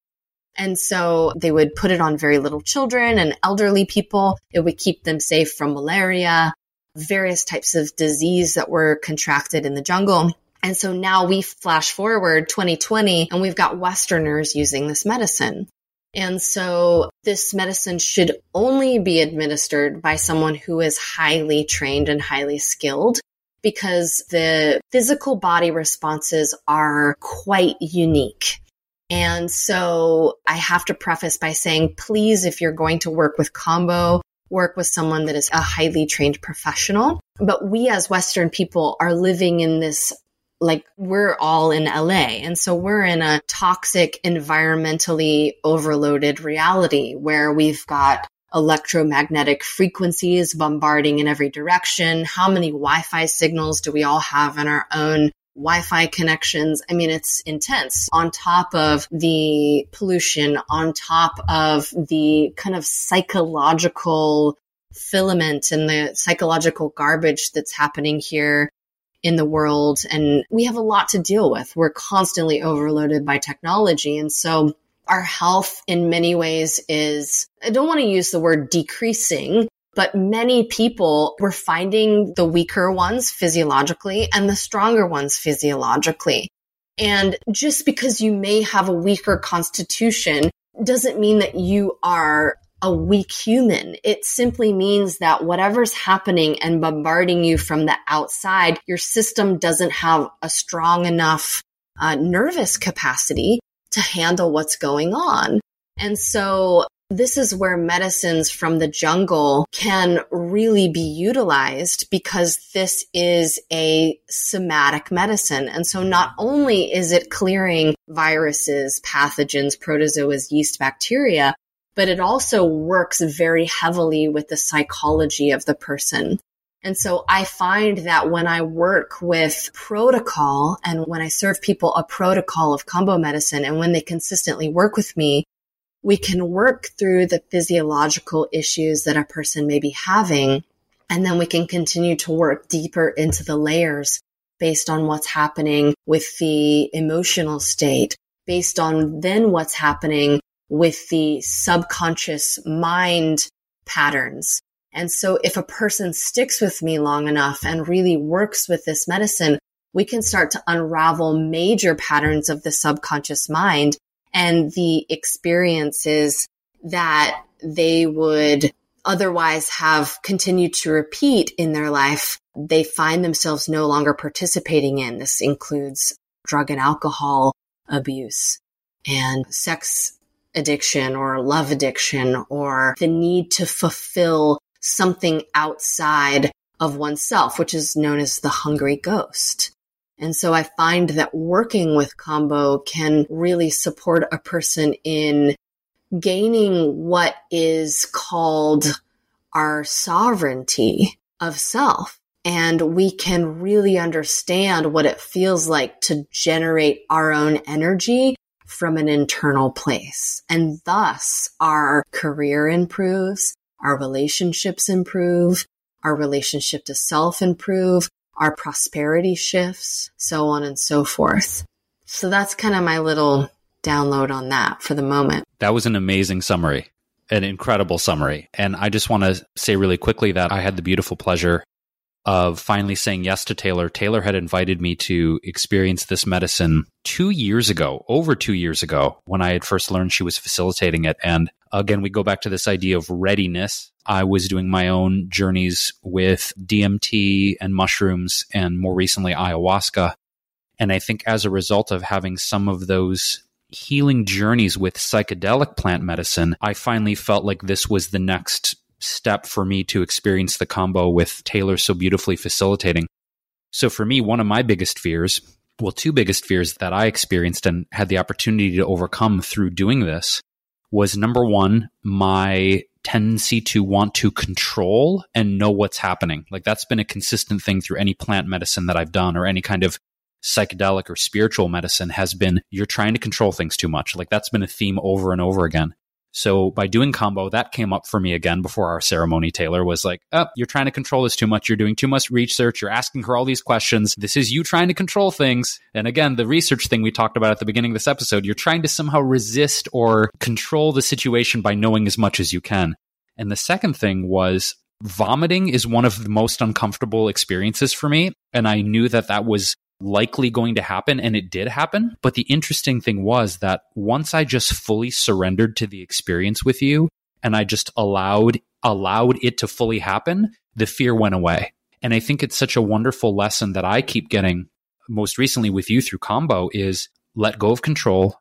And so they would put it on very little children and elderly people. It would keep them safe from malaria, various types of disease that were contracted in the jungle. And so now we flash forward 2020 and we've got Westerners using this medicine. And so this medicine should only be administered by someone who is highly trained and highly skilled because the physical body responses are quite unique. And so I have to preface by saying, please, if you're going to work with kambo, work with someone that is a highly trained professional. But we as Western people are living in this like we're all in LA. And so we're in a toxic, environmentally overloaded reality where we've got electromagnetic frequencies bombarding in every direction. How many Wi Fi signals do we all have in our own Wi Fi connections? I mean, it's intense on top of the pollution, on top of the kind of psychological filament and the psychological garbage that's happening here in the world. And we have a lot to deal with. We're constantly overloaded by technology. And so our health in many ways is, I don't want to use the word decreasing, but many people were finding the weaker ones physiologically and the stronger ones physiologically. And just because you may have a weaker constitution doesn't mean that you are a weak human. It simply means that whatever's happening and bombarding you from the outside, your system doesn't have a strong enough uh, nervous capacity to handle what's going on. And so this is where medicines from the jungle can really be utilized because this is a somatic medicine. And so not only is it clearing viruses, pathogens, protozoas, yeast, bacteria, but it also works very heavily with the psychology of the person. And so I find that when I work with protocol and when I serve people a protocol of kambo medicine and when they consistently work with me, we can work through the physiological issues that a person may be having. And then we can continue to work deeper into the layers based on what's happening with the emotional state, based on then what's happening with the subconscious mind patterns. And so if a person sticks with me long enough and really works with this medicine, we can start to unravel major patterns of the subconscious mind and the experiences that they would otherwise have continued to repeat in their life. They find themselves no longer participating in. This includes drug and alcohol abuse and sex addiction or love addiction or the need to fulfill something outside of oneself, which is known as the hungry ghost. And so I find that working with kambo can really support a person in gaining what is called our sovereignty of self. And we can really understand what it feels like to generate our own energy from an internal place. And thus our career improves, our relationships improve, our relationship to self improve, our prosperity shifts, so on and so forth. So that's kind of my little download on that for the moment. That was an amazing summary, an incredible summary. And I just want to say really quickly that I had the beautiful pleasure of finally saying yes to Taylor. Taylor had invited me to experience this medicine two years ago, over two years ago, when I had first learned she was facilitating it. And again, we go back to this idea of readiness. I was doing my own journeys with DMT and mushrooms, and more recently, ayahuasca. And I think as a result of having some of those healing journeys with psychedelic plant medicine, I finally felt like this was the next step for me to experience the kambo with Taylor so beautifully facilitating. So for me, one of my biggest fears, well, two biggest fears that I experienced and had the opportunity to overcome through doing this was number one, my tendency to want to control and know what's happening. Like that's been a consistent thing through any plant medicine that I've done or any kind of psychedelic or spiritual medicine has been you're trying to control things too much. Like that's been a theme over and over again. So by doing kambo, that came up for me again before our ceremony. Taylor was like, oh, you're trying to control this too much. You're doing too much research. You're asking her all these questions. This is you trying to control things. And again, the research thing we talked about at the beginning of this episode, you're trying to somehow resist or control the situation by knowing as much as you can. And the second thing was vomiting is one of the most uncomfortable experiences for me. And I knew that that was likely going to happen and it did happen. But the interesting thing was that once I just fully surrendered to the experience with you and I just allowed allowed it to fully happen, the fear went away. And I think it's such a wonderful lesson that I keep getting most recently with you through kambo is let go of control,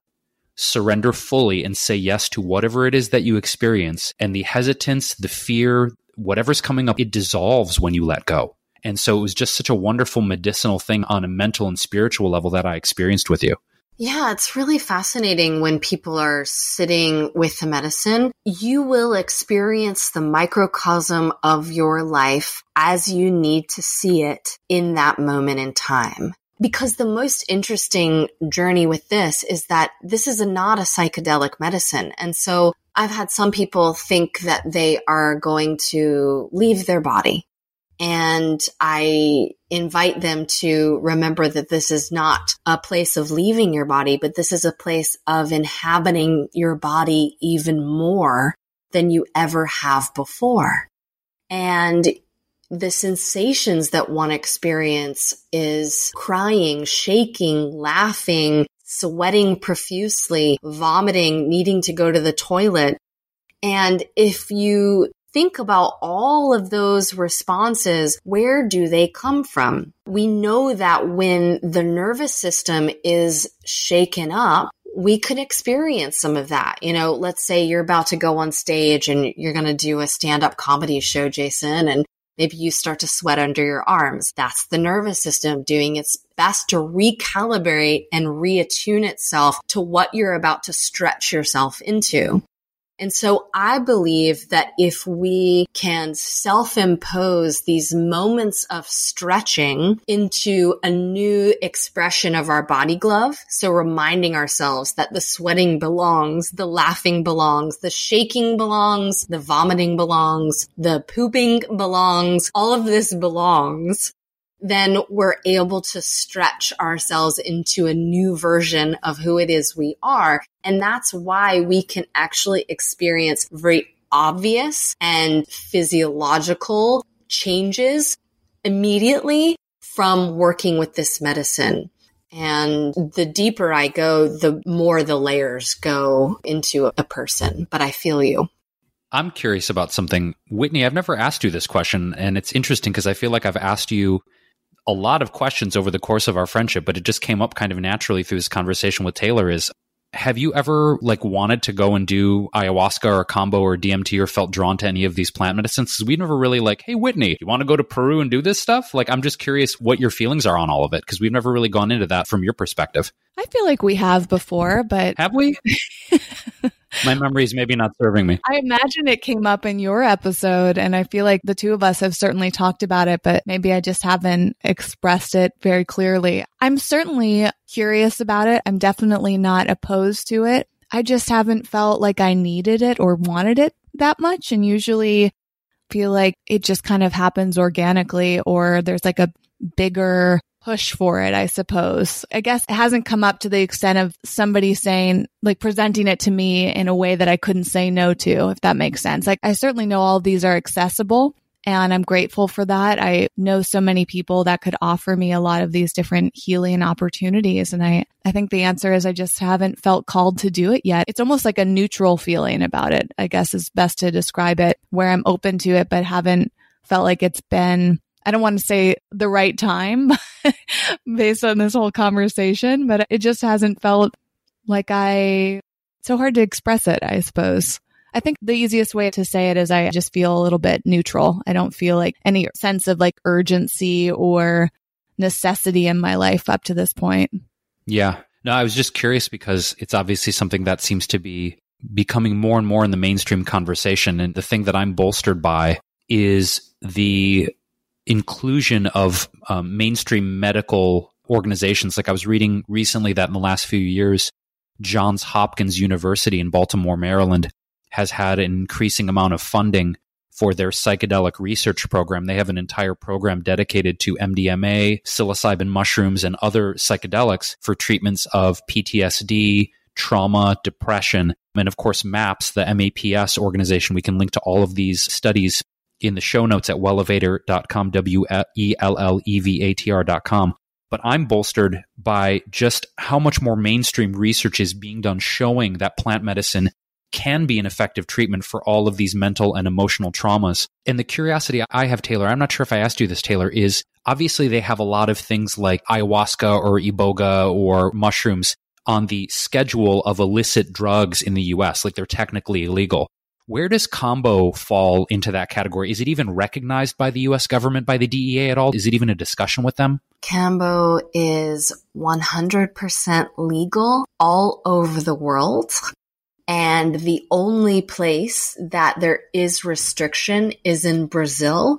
surrender fully and say yes to whatever it is that you experience. And the hesitance, the fear, whatever's coming up, it dissolves when you let go. And so it was just such a wonderful medicinal thing on a mental and spiritual level that I experienced with you. Yeah, it's really fascinating when people are sitting with the medicine. You will experience the microcosm of your life as you need to see it in that moment in time. Because the most interesting journey with this is that this is a, not a psychedelic medicine. And so I've had some people think that they are going to leave their body and I invite them to remember that this is not a place of leaving your body, but this is a place of inhabiting your body even more than you ever have before. And the sensations that one experience is crying, shaking, laughing, sweating profusely, vomiting, needing to go to the toilet. And if you think about all of those responses, where do they come from? We know that when the nervous system is shaken up, we could experience some of that. You know, let's say you're about to go on stage and you're going to do a stand up comedy show, Jason, and maybe you start to sweat under your arms. That's the nervous system doing its best to recalibrate and reattune itself to what you're about to stretch yourself into. And so I believe that if we can self impose these moments of stretching into a new expression of our body glove, so reminding ourselves that the sweating belongs, the laughing belongs, the shaking belongs, the vomiting belongs, the pooping belongs, all of this belongs then we're able to stretch ourselves into a new version of who it is we are. And that's why we can actually experience very obvious and physiological changes immediately from working with this medicine. And the deeper I go, the more the layers go into a person. But I feel you. I'm curious about something. Whitney, I've never asked you this question, and it's interesting because I feel like I've asked you a lot of questions over the course of our friendship, but it just came up kind of naturally through this conversation with Taylor is have you ever like wanted to go and do ayahuasca or kambo or DMT or felt drawn to any of these plant medicines? Because we never really like, hey Whitney, you want to go to Peru and do this stuff? Like I'm just curious what your feelings are on all of it because we've never really gone into that from your perspective. I feel like we have before, but have we? *laughs* my memory is maybe not serving me. I imagine it came up in your episode, and I feel like the two of us have certainly talked about it, but maybe I just haven't expressed it very clearly. I'm certainly curious about it. I'm definitely not opposed to it. I just haven't felt like I needed it or wanted it that much. And usually feel like it just kind of happens organically or there's like a bigger push for it, I suppose. I guess it hasn't come up to the extent of somebody saying, like presenting it to me in a way that I couldn't say no to, if that makes sense. Like I certainly know all these are accessible and I'm grateful for that. I know so many people that could offer me a lot of these different healing opportunities. And I, I think the answer is I just haven't felt called to do it yet. It's almost like a neutral feeling about it, I guess is best to describe it, where I'm open to it, but haven't felt like it's been I don't want to say the right time *laughs* based on this whole conversation, but it just hasn't felt like I, so hard to express it, I suppose. I think the easiest way to say it is I just feel a little bit neutral. I don't feel like any sense of like urgency or necessity in my life up to this point. Yeah. No, I was just curious because it's obviously something that seems to be becoming more and more in the mainstream conversation. And the thing that I'm bolstered by is the inclusion of um, mainstream medical organizations. Like I was reading recently that in the last few years, Johns Hopkins University in Baltimore, Maryland, has had an increasing amount of funding for their psychedelic research program. They have an entire program dedicated to MDMA, psilocybin mushrooms, and other psychedelics for treatments of PTSD, trauma, depression, and of course, MAPS, the MAPS organization. We can link to all of these studies in the show notes at wellevatr.com, W E L L E V A T R.com. but I'm bolstered by just how much more mainstream research is being done showing that plant medicine can be an effective treatment for all of these mental and emotional traumas. And the curiosity I have, Taylor, I'm not sure if I asked you this, Taylor, is obviously they have a lot of things like ayahuasca or iboga or mushrooms on the schedule of illicit drugs in the US, like they're technically illegal. Where does kambo fall into that category? Is it even recognized by the US government, by the DEA at all? Is it even a discussion with them? Kambo is 100% legal all over the world. And the only place that there is restriction is in Brazil.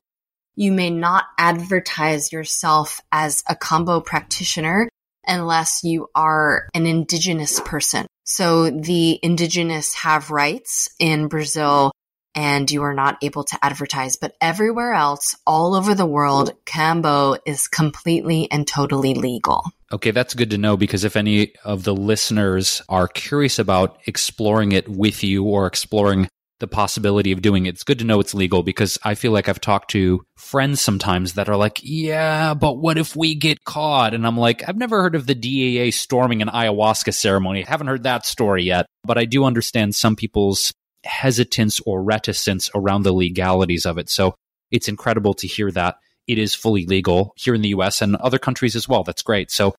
You may not advertise yourself as a kambo practitioner unless you are an indigenous person. So the indigenous have rights in Brazil and you are not able to advertise. But everywhere else, all over the world, Kambo is completely and totally legal. Okay, that's good to know because if any of the listeners are curious about exploring it with you or exploring the possibility of doing it, it's good to know it's legal because I feel like I've talked to friends sometimes that are like, yeah, but what if we get caught? And I'm like, I've never heard of the DEA storming an ayahuasca ceremony. I haven't heard that story yet, but I do understand some people's hesitance or reticence around the legalities of it. So it's incredible to hear that it is fully legal here in the US and other countries as well. That's great. So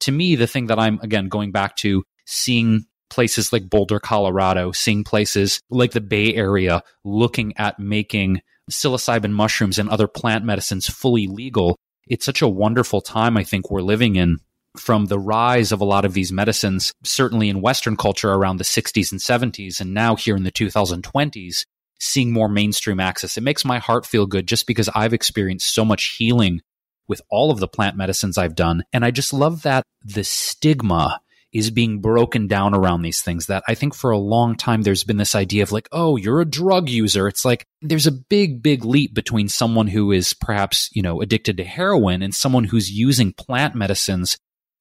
to me, the thing that I'm, again, going back to seeing places like Boulder, Colorado, seeing places like the Bay Area looking at making psilocybin mushrooms and other plant medicines fully legal. It's such a wonderful time I think we're living in from the rise of a lot of these medicines, certainly in Western culture around the 60s and 70s, and now here in the 2020s, seeing more mainstream access. It makes my heart feel good just because I've experienced so much healing with all of the plant medicines I've done. And I just love that the stigma is being broken down around these things that I think for a long time there's been this idea of like, oh, you're a drug user. It's like there's a big, big leap between someone who is perhaps, you know, addicted to heroin and someone who's using plant medicines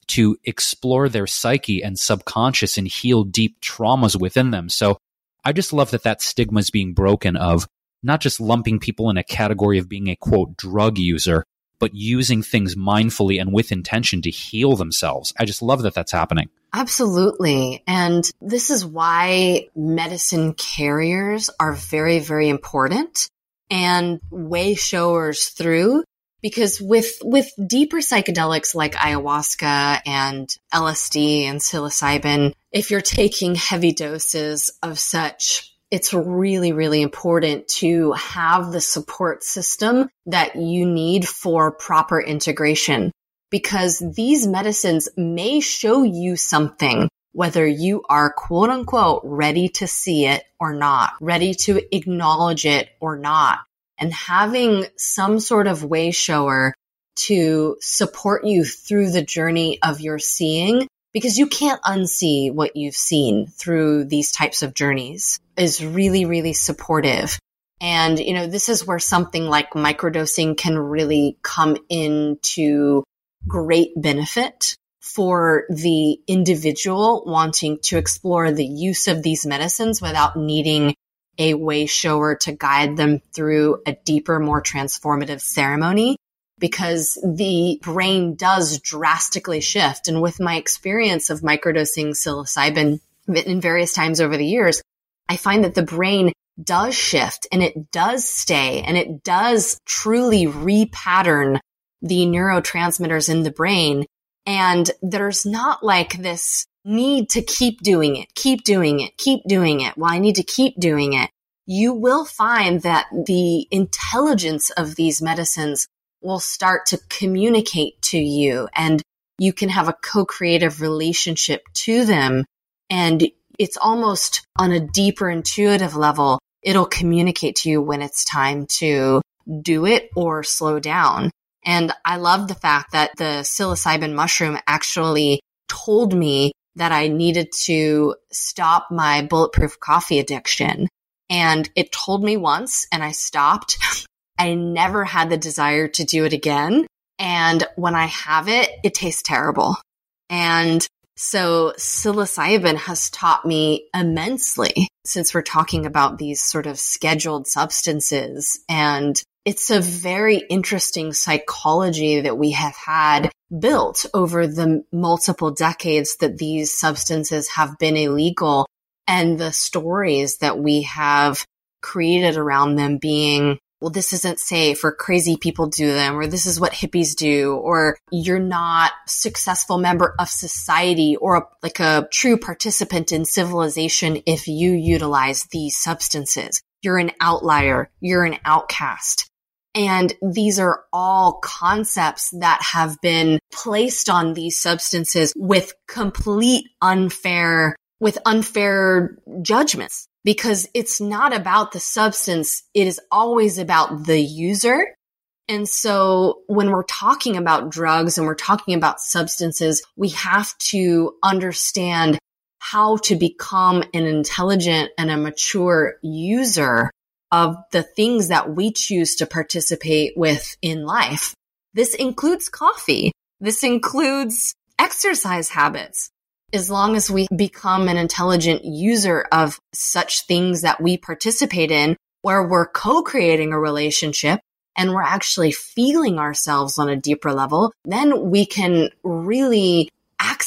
to explore their psyche and subconscious and heal deep traumas within them. So I just love that that stigma is being broken of not just lumping people in a category of being a quote drug user, but using things mindfully and with intention to heal themselves. I just love that that's happening. Absolutely. And this is why medicine carriers are very, very important and way showers through because with with deeper psychedelics like ayahuasca and LSD and psilocybin, if you're taking heavy doses of such, it's really really important to have the support system that you need for proper integration because these medicines may show you something whether you are quote unquote ready to see it or not, ready to acknowledge it or not and having some sort of way shower to support you through the journey of your seeing because you can't unsee what you've seen through these types of journeys is really, really supportive. And, you know, this is where something like microdosing can really come into great benefit for the individual wanting to explore the use of these medicines without needing a way shower to guide them through a deeper, more transformative ceremony because the brain does drastically shift. And with my experience of microdosing psilocybin in various times over the years, I find that the brain does shift and it does stay and it does truly repattern the neurotransmitters in the brain. And there's not like this need to keep doing it, keep doing it, keep doing it. Well, I need to keep doing it. You will find that the intelligence of these medicines will start to communicate to you and you can have a co-creative relationship to them. And it's almost on a deeper intuitive level. It'll communicate to you when it's time to do it or slow down. And I love the fact that the psilocybin mushroom actually told me that I needed to stop my bulletproof coffee addiction. And it told me once and I stopped. *laughs* I never had the desire to do it again. And when I have it, it tastes terrible. And so psilocybin has taught me immensely since we're talking about these sort of scheduled substances and it's a very interesting psychology that we have had built over the multiple decades that these substances have been illegal and the stories that we have created around them being well, this isn't safe or crazy people do them or this is what hippies do or you're not successful member of society or a, like a true participant in civilization if you utilize these substances. You're an outlier. You're an outcast. And these are all concepts that have been placed on these substances with complete unfair, with unfair judgments because it's not about the substance. It is always about the user. And so when we're talking about drugs and we're talking about substances, we have to understand how to become an intelligent and a mature user of the things that we choose to participate with in life. This includes coffee. This includes exercise habits. As long as we become an intelligent user of such things that we participate in, where we're co-creating a relationship and we're actually feeling ourselves on a deeper level, then we can really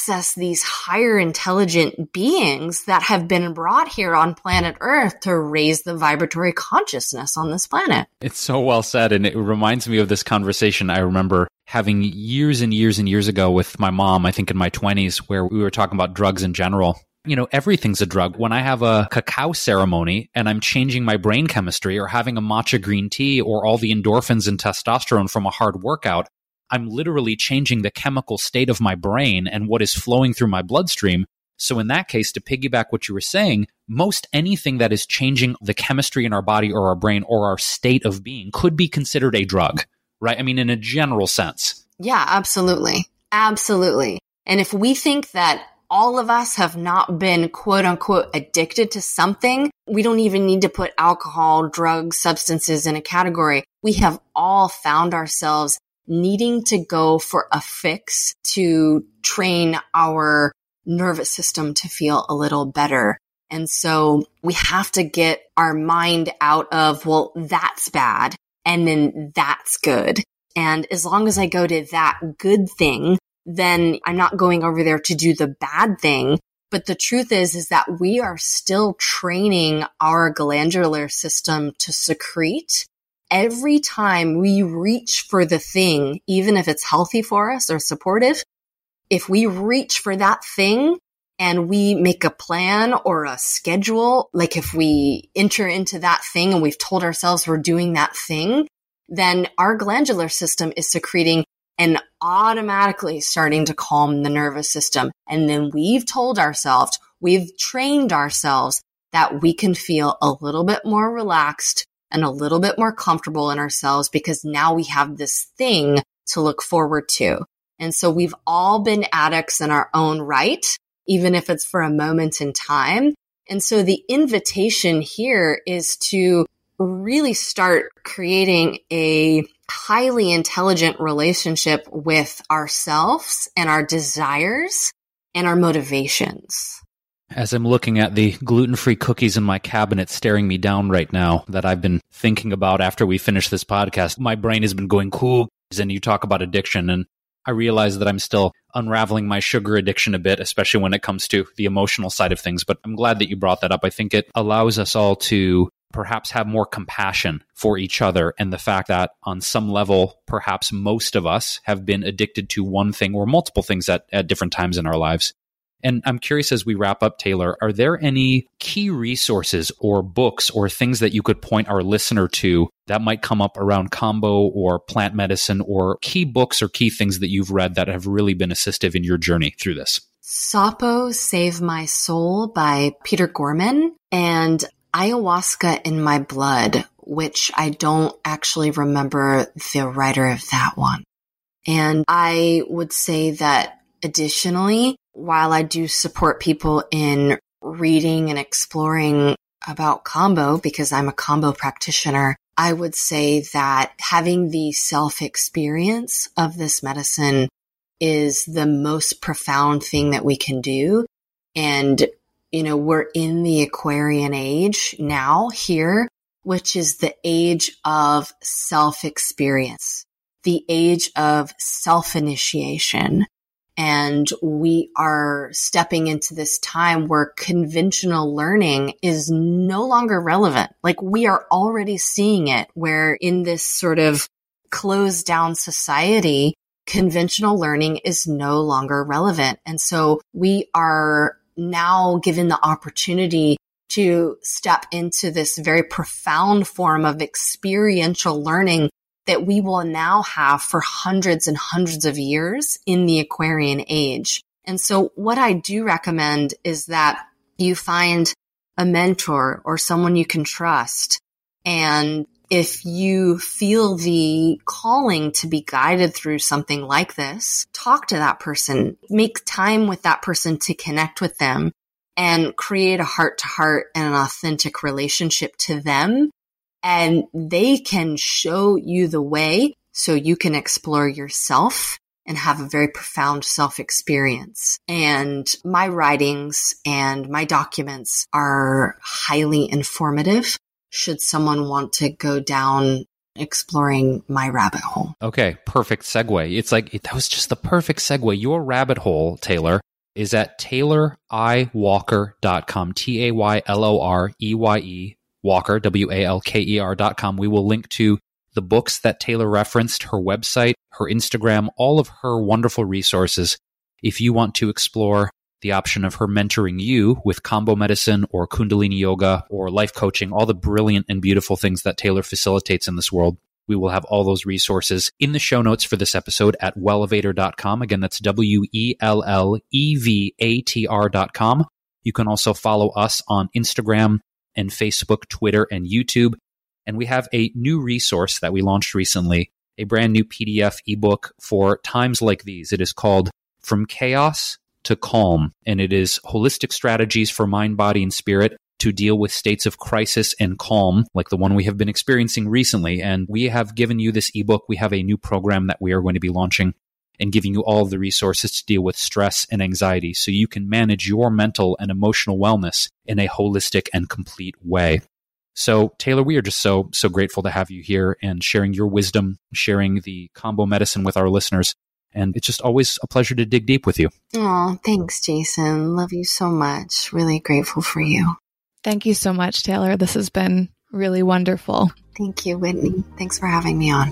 access these higher intelligent beings that have been brought here on planet Earth to raise the vibratory consciousness on this planet. It's so well said. And it reminds me of this conversation I remember having years and years and years ago with my mom, I think in my 20s, where we were talking about drugs in general. You know, everything's a drug. When I have a cacao ceremony and I'm changing my brain chemistry or having a matcha green tea or all the endorphins and testosterone from a hard workout, I'm literally changing the chemical state of my brain and what is flowing through my bloodstream. So, in that case, to piggyback what you were saying, most anything that is changing the chemistry in our body or our brain or our state of being could be considered a drug, right? I mean, in a general sense. Yeah, absolutely. Absolutely. And if we think that all of us have not been quote unquote addicted to something, we don't even need to put alcohol, drugs, substances in a category. We have all found ourselves needing to go for a fix to train our nervous system to feel a little better. And so we have to get our mind out of, well, that's bad. And then that's good. And as long as I go to that good thing, then I'm not going over there to do the bad thing. But the truth is, is that we are still training our glandular system to secrete every time we reach for the thing, even if it's healthy for us or supportive, if we reach for that thing and we make a plan or a schedule, like if we enter into that thing and we've told ourselves we're doing that thing, then our glandular system is secreting and automatically starting to calm the nervous system. And then we've told ourselves, we've trained ourselves that we can feel a little bit more relaxed and a little bit more comfortable in ourselves because now we have this thing to look forward to. And so we've all been addicts in our own right, even if it's for a moment in time. And so the invitation here is to really start creating a highly intelligent relationship with ourselves and our desires and our motivations. As I'm looking at the gluten free cookies in my cabinet staring me down right now that I've been thinking about after we finish this podcast, my brain has been going cool. And you talk about addiction, and I realize that I'm still unraveling my sugar addiction a bit, especially when it comes to the emotional side of things. But I'm glad that you brought that up. I think it allows us all to perhaps have more compassion for each other and the fact that on some level, perhaps most of us have been addicted to one thing or multiple things at, at different times in our lives. And I'm curious as we wrap up, Taylor, are there any key resources or books or things that you could point our listener to that might come up around Kambo or plant medicine or key books or key things that you've read that have really been assistive in your journey through this? Sapo Save My Soul by Peter Gorman and Ayahuasca in My Blood, which I don't actually remember the writer of that one. And I would say that additionally, while I do support people in reading and exploring about Kambo because I'm a Kambo practitioner, I would say that having the self experience of this medicine is the most profound thing that we can do. And, you know, we're in the Aquarian age now here which is the age of self experience, the age of self initiation. And we are stepping into this time where conventional learning is no longer relevant. Like we are already seeing it where in this sort of closed down society, conventional learning is no longer relevant. And so we are now given the opportunity to step into this very profound form of experiential learning that we will now have for hundreds and hundreds of years in the Aquarian age. And so what I do recommend is that you find a mentor or someone you can trust and if you feel the calling to be guided through something like this, talk to that person, make time with that person to connect with them and create a heart to heart and an authentic relationship to them. And they can show you the way so you can explore yourself and have a very profound self experience. And my writings and my documents are highly informative should someone want to go down exploring my rabbit hole. Okay, perfect segue. It's like that was just the perfect segue. Your rabbit hole, Taylor, is at tayloreyewalker.com. T A Y L O R E Y E Walker, W A L K E R dot com. We will link to the books that Taylor referenced, her website, her Instagram, all of her wonderful resources. If you want to explore the option of her mentoring you with Kambo medicine or Kundalini yoga or life coaching, all the brilliant and beautiful things that Taylor facilitates in this world. We will have all those resources in the show notes for this episode at wellevatr.com. Again, that's W E L L E V A T R.com. You can also follow us on Instagram and Facebook, Twitter, and YouTube. And we have a new resource that we launched recently, a brand new PDF ebook for times like these. It is called From Chaos to calm, and it is holistic strategies for mind, body, and spirit to deal with states of crisis and calm, like the one we have been experiencing recently. And we have given you this ebook. We have a new program that we are going to be launching and giving you all of the resources to deal with stress and anxiety so you can manage your mental and emotional wellness in a holistic and complete way. So, Taylor, we are just so, so grateful to have you here and sharing your wisdom, sharing the Kambo medicine with our listeners. And it's just always a pleasure to dig deep with you. Oh, thanks, Jason. Love you so much. Really grateful for you. Thank you so much, Taylor. This has been really wonderful. Thank you, Whitney. Thanks for having me on.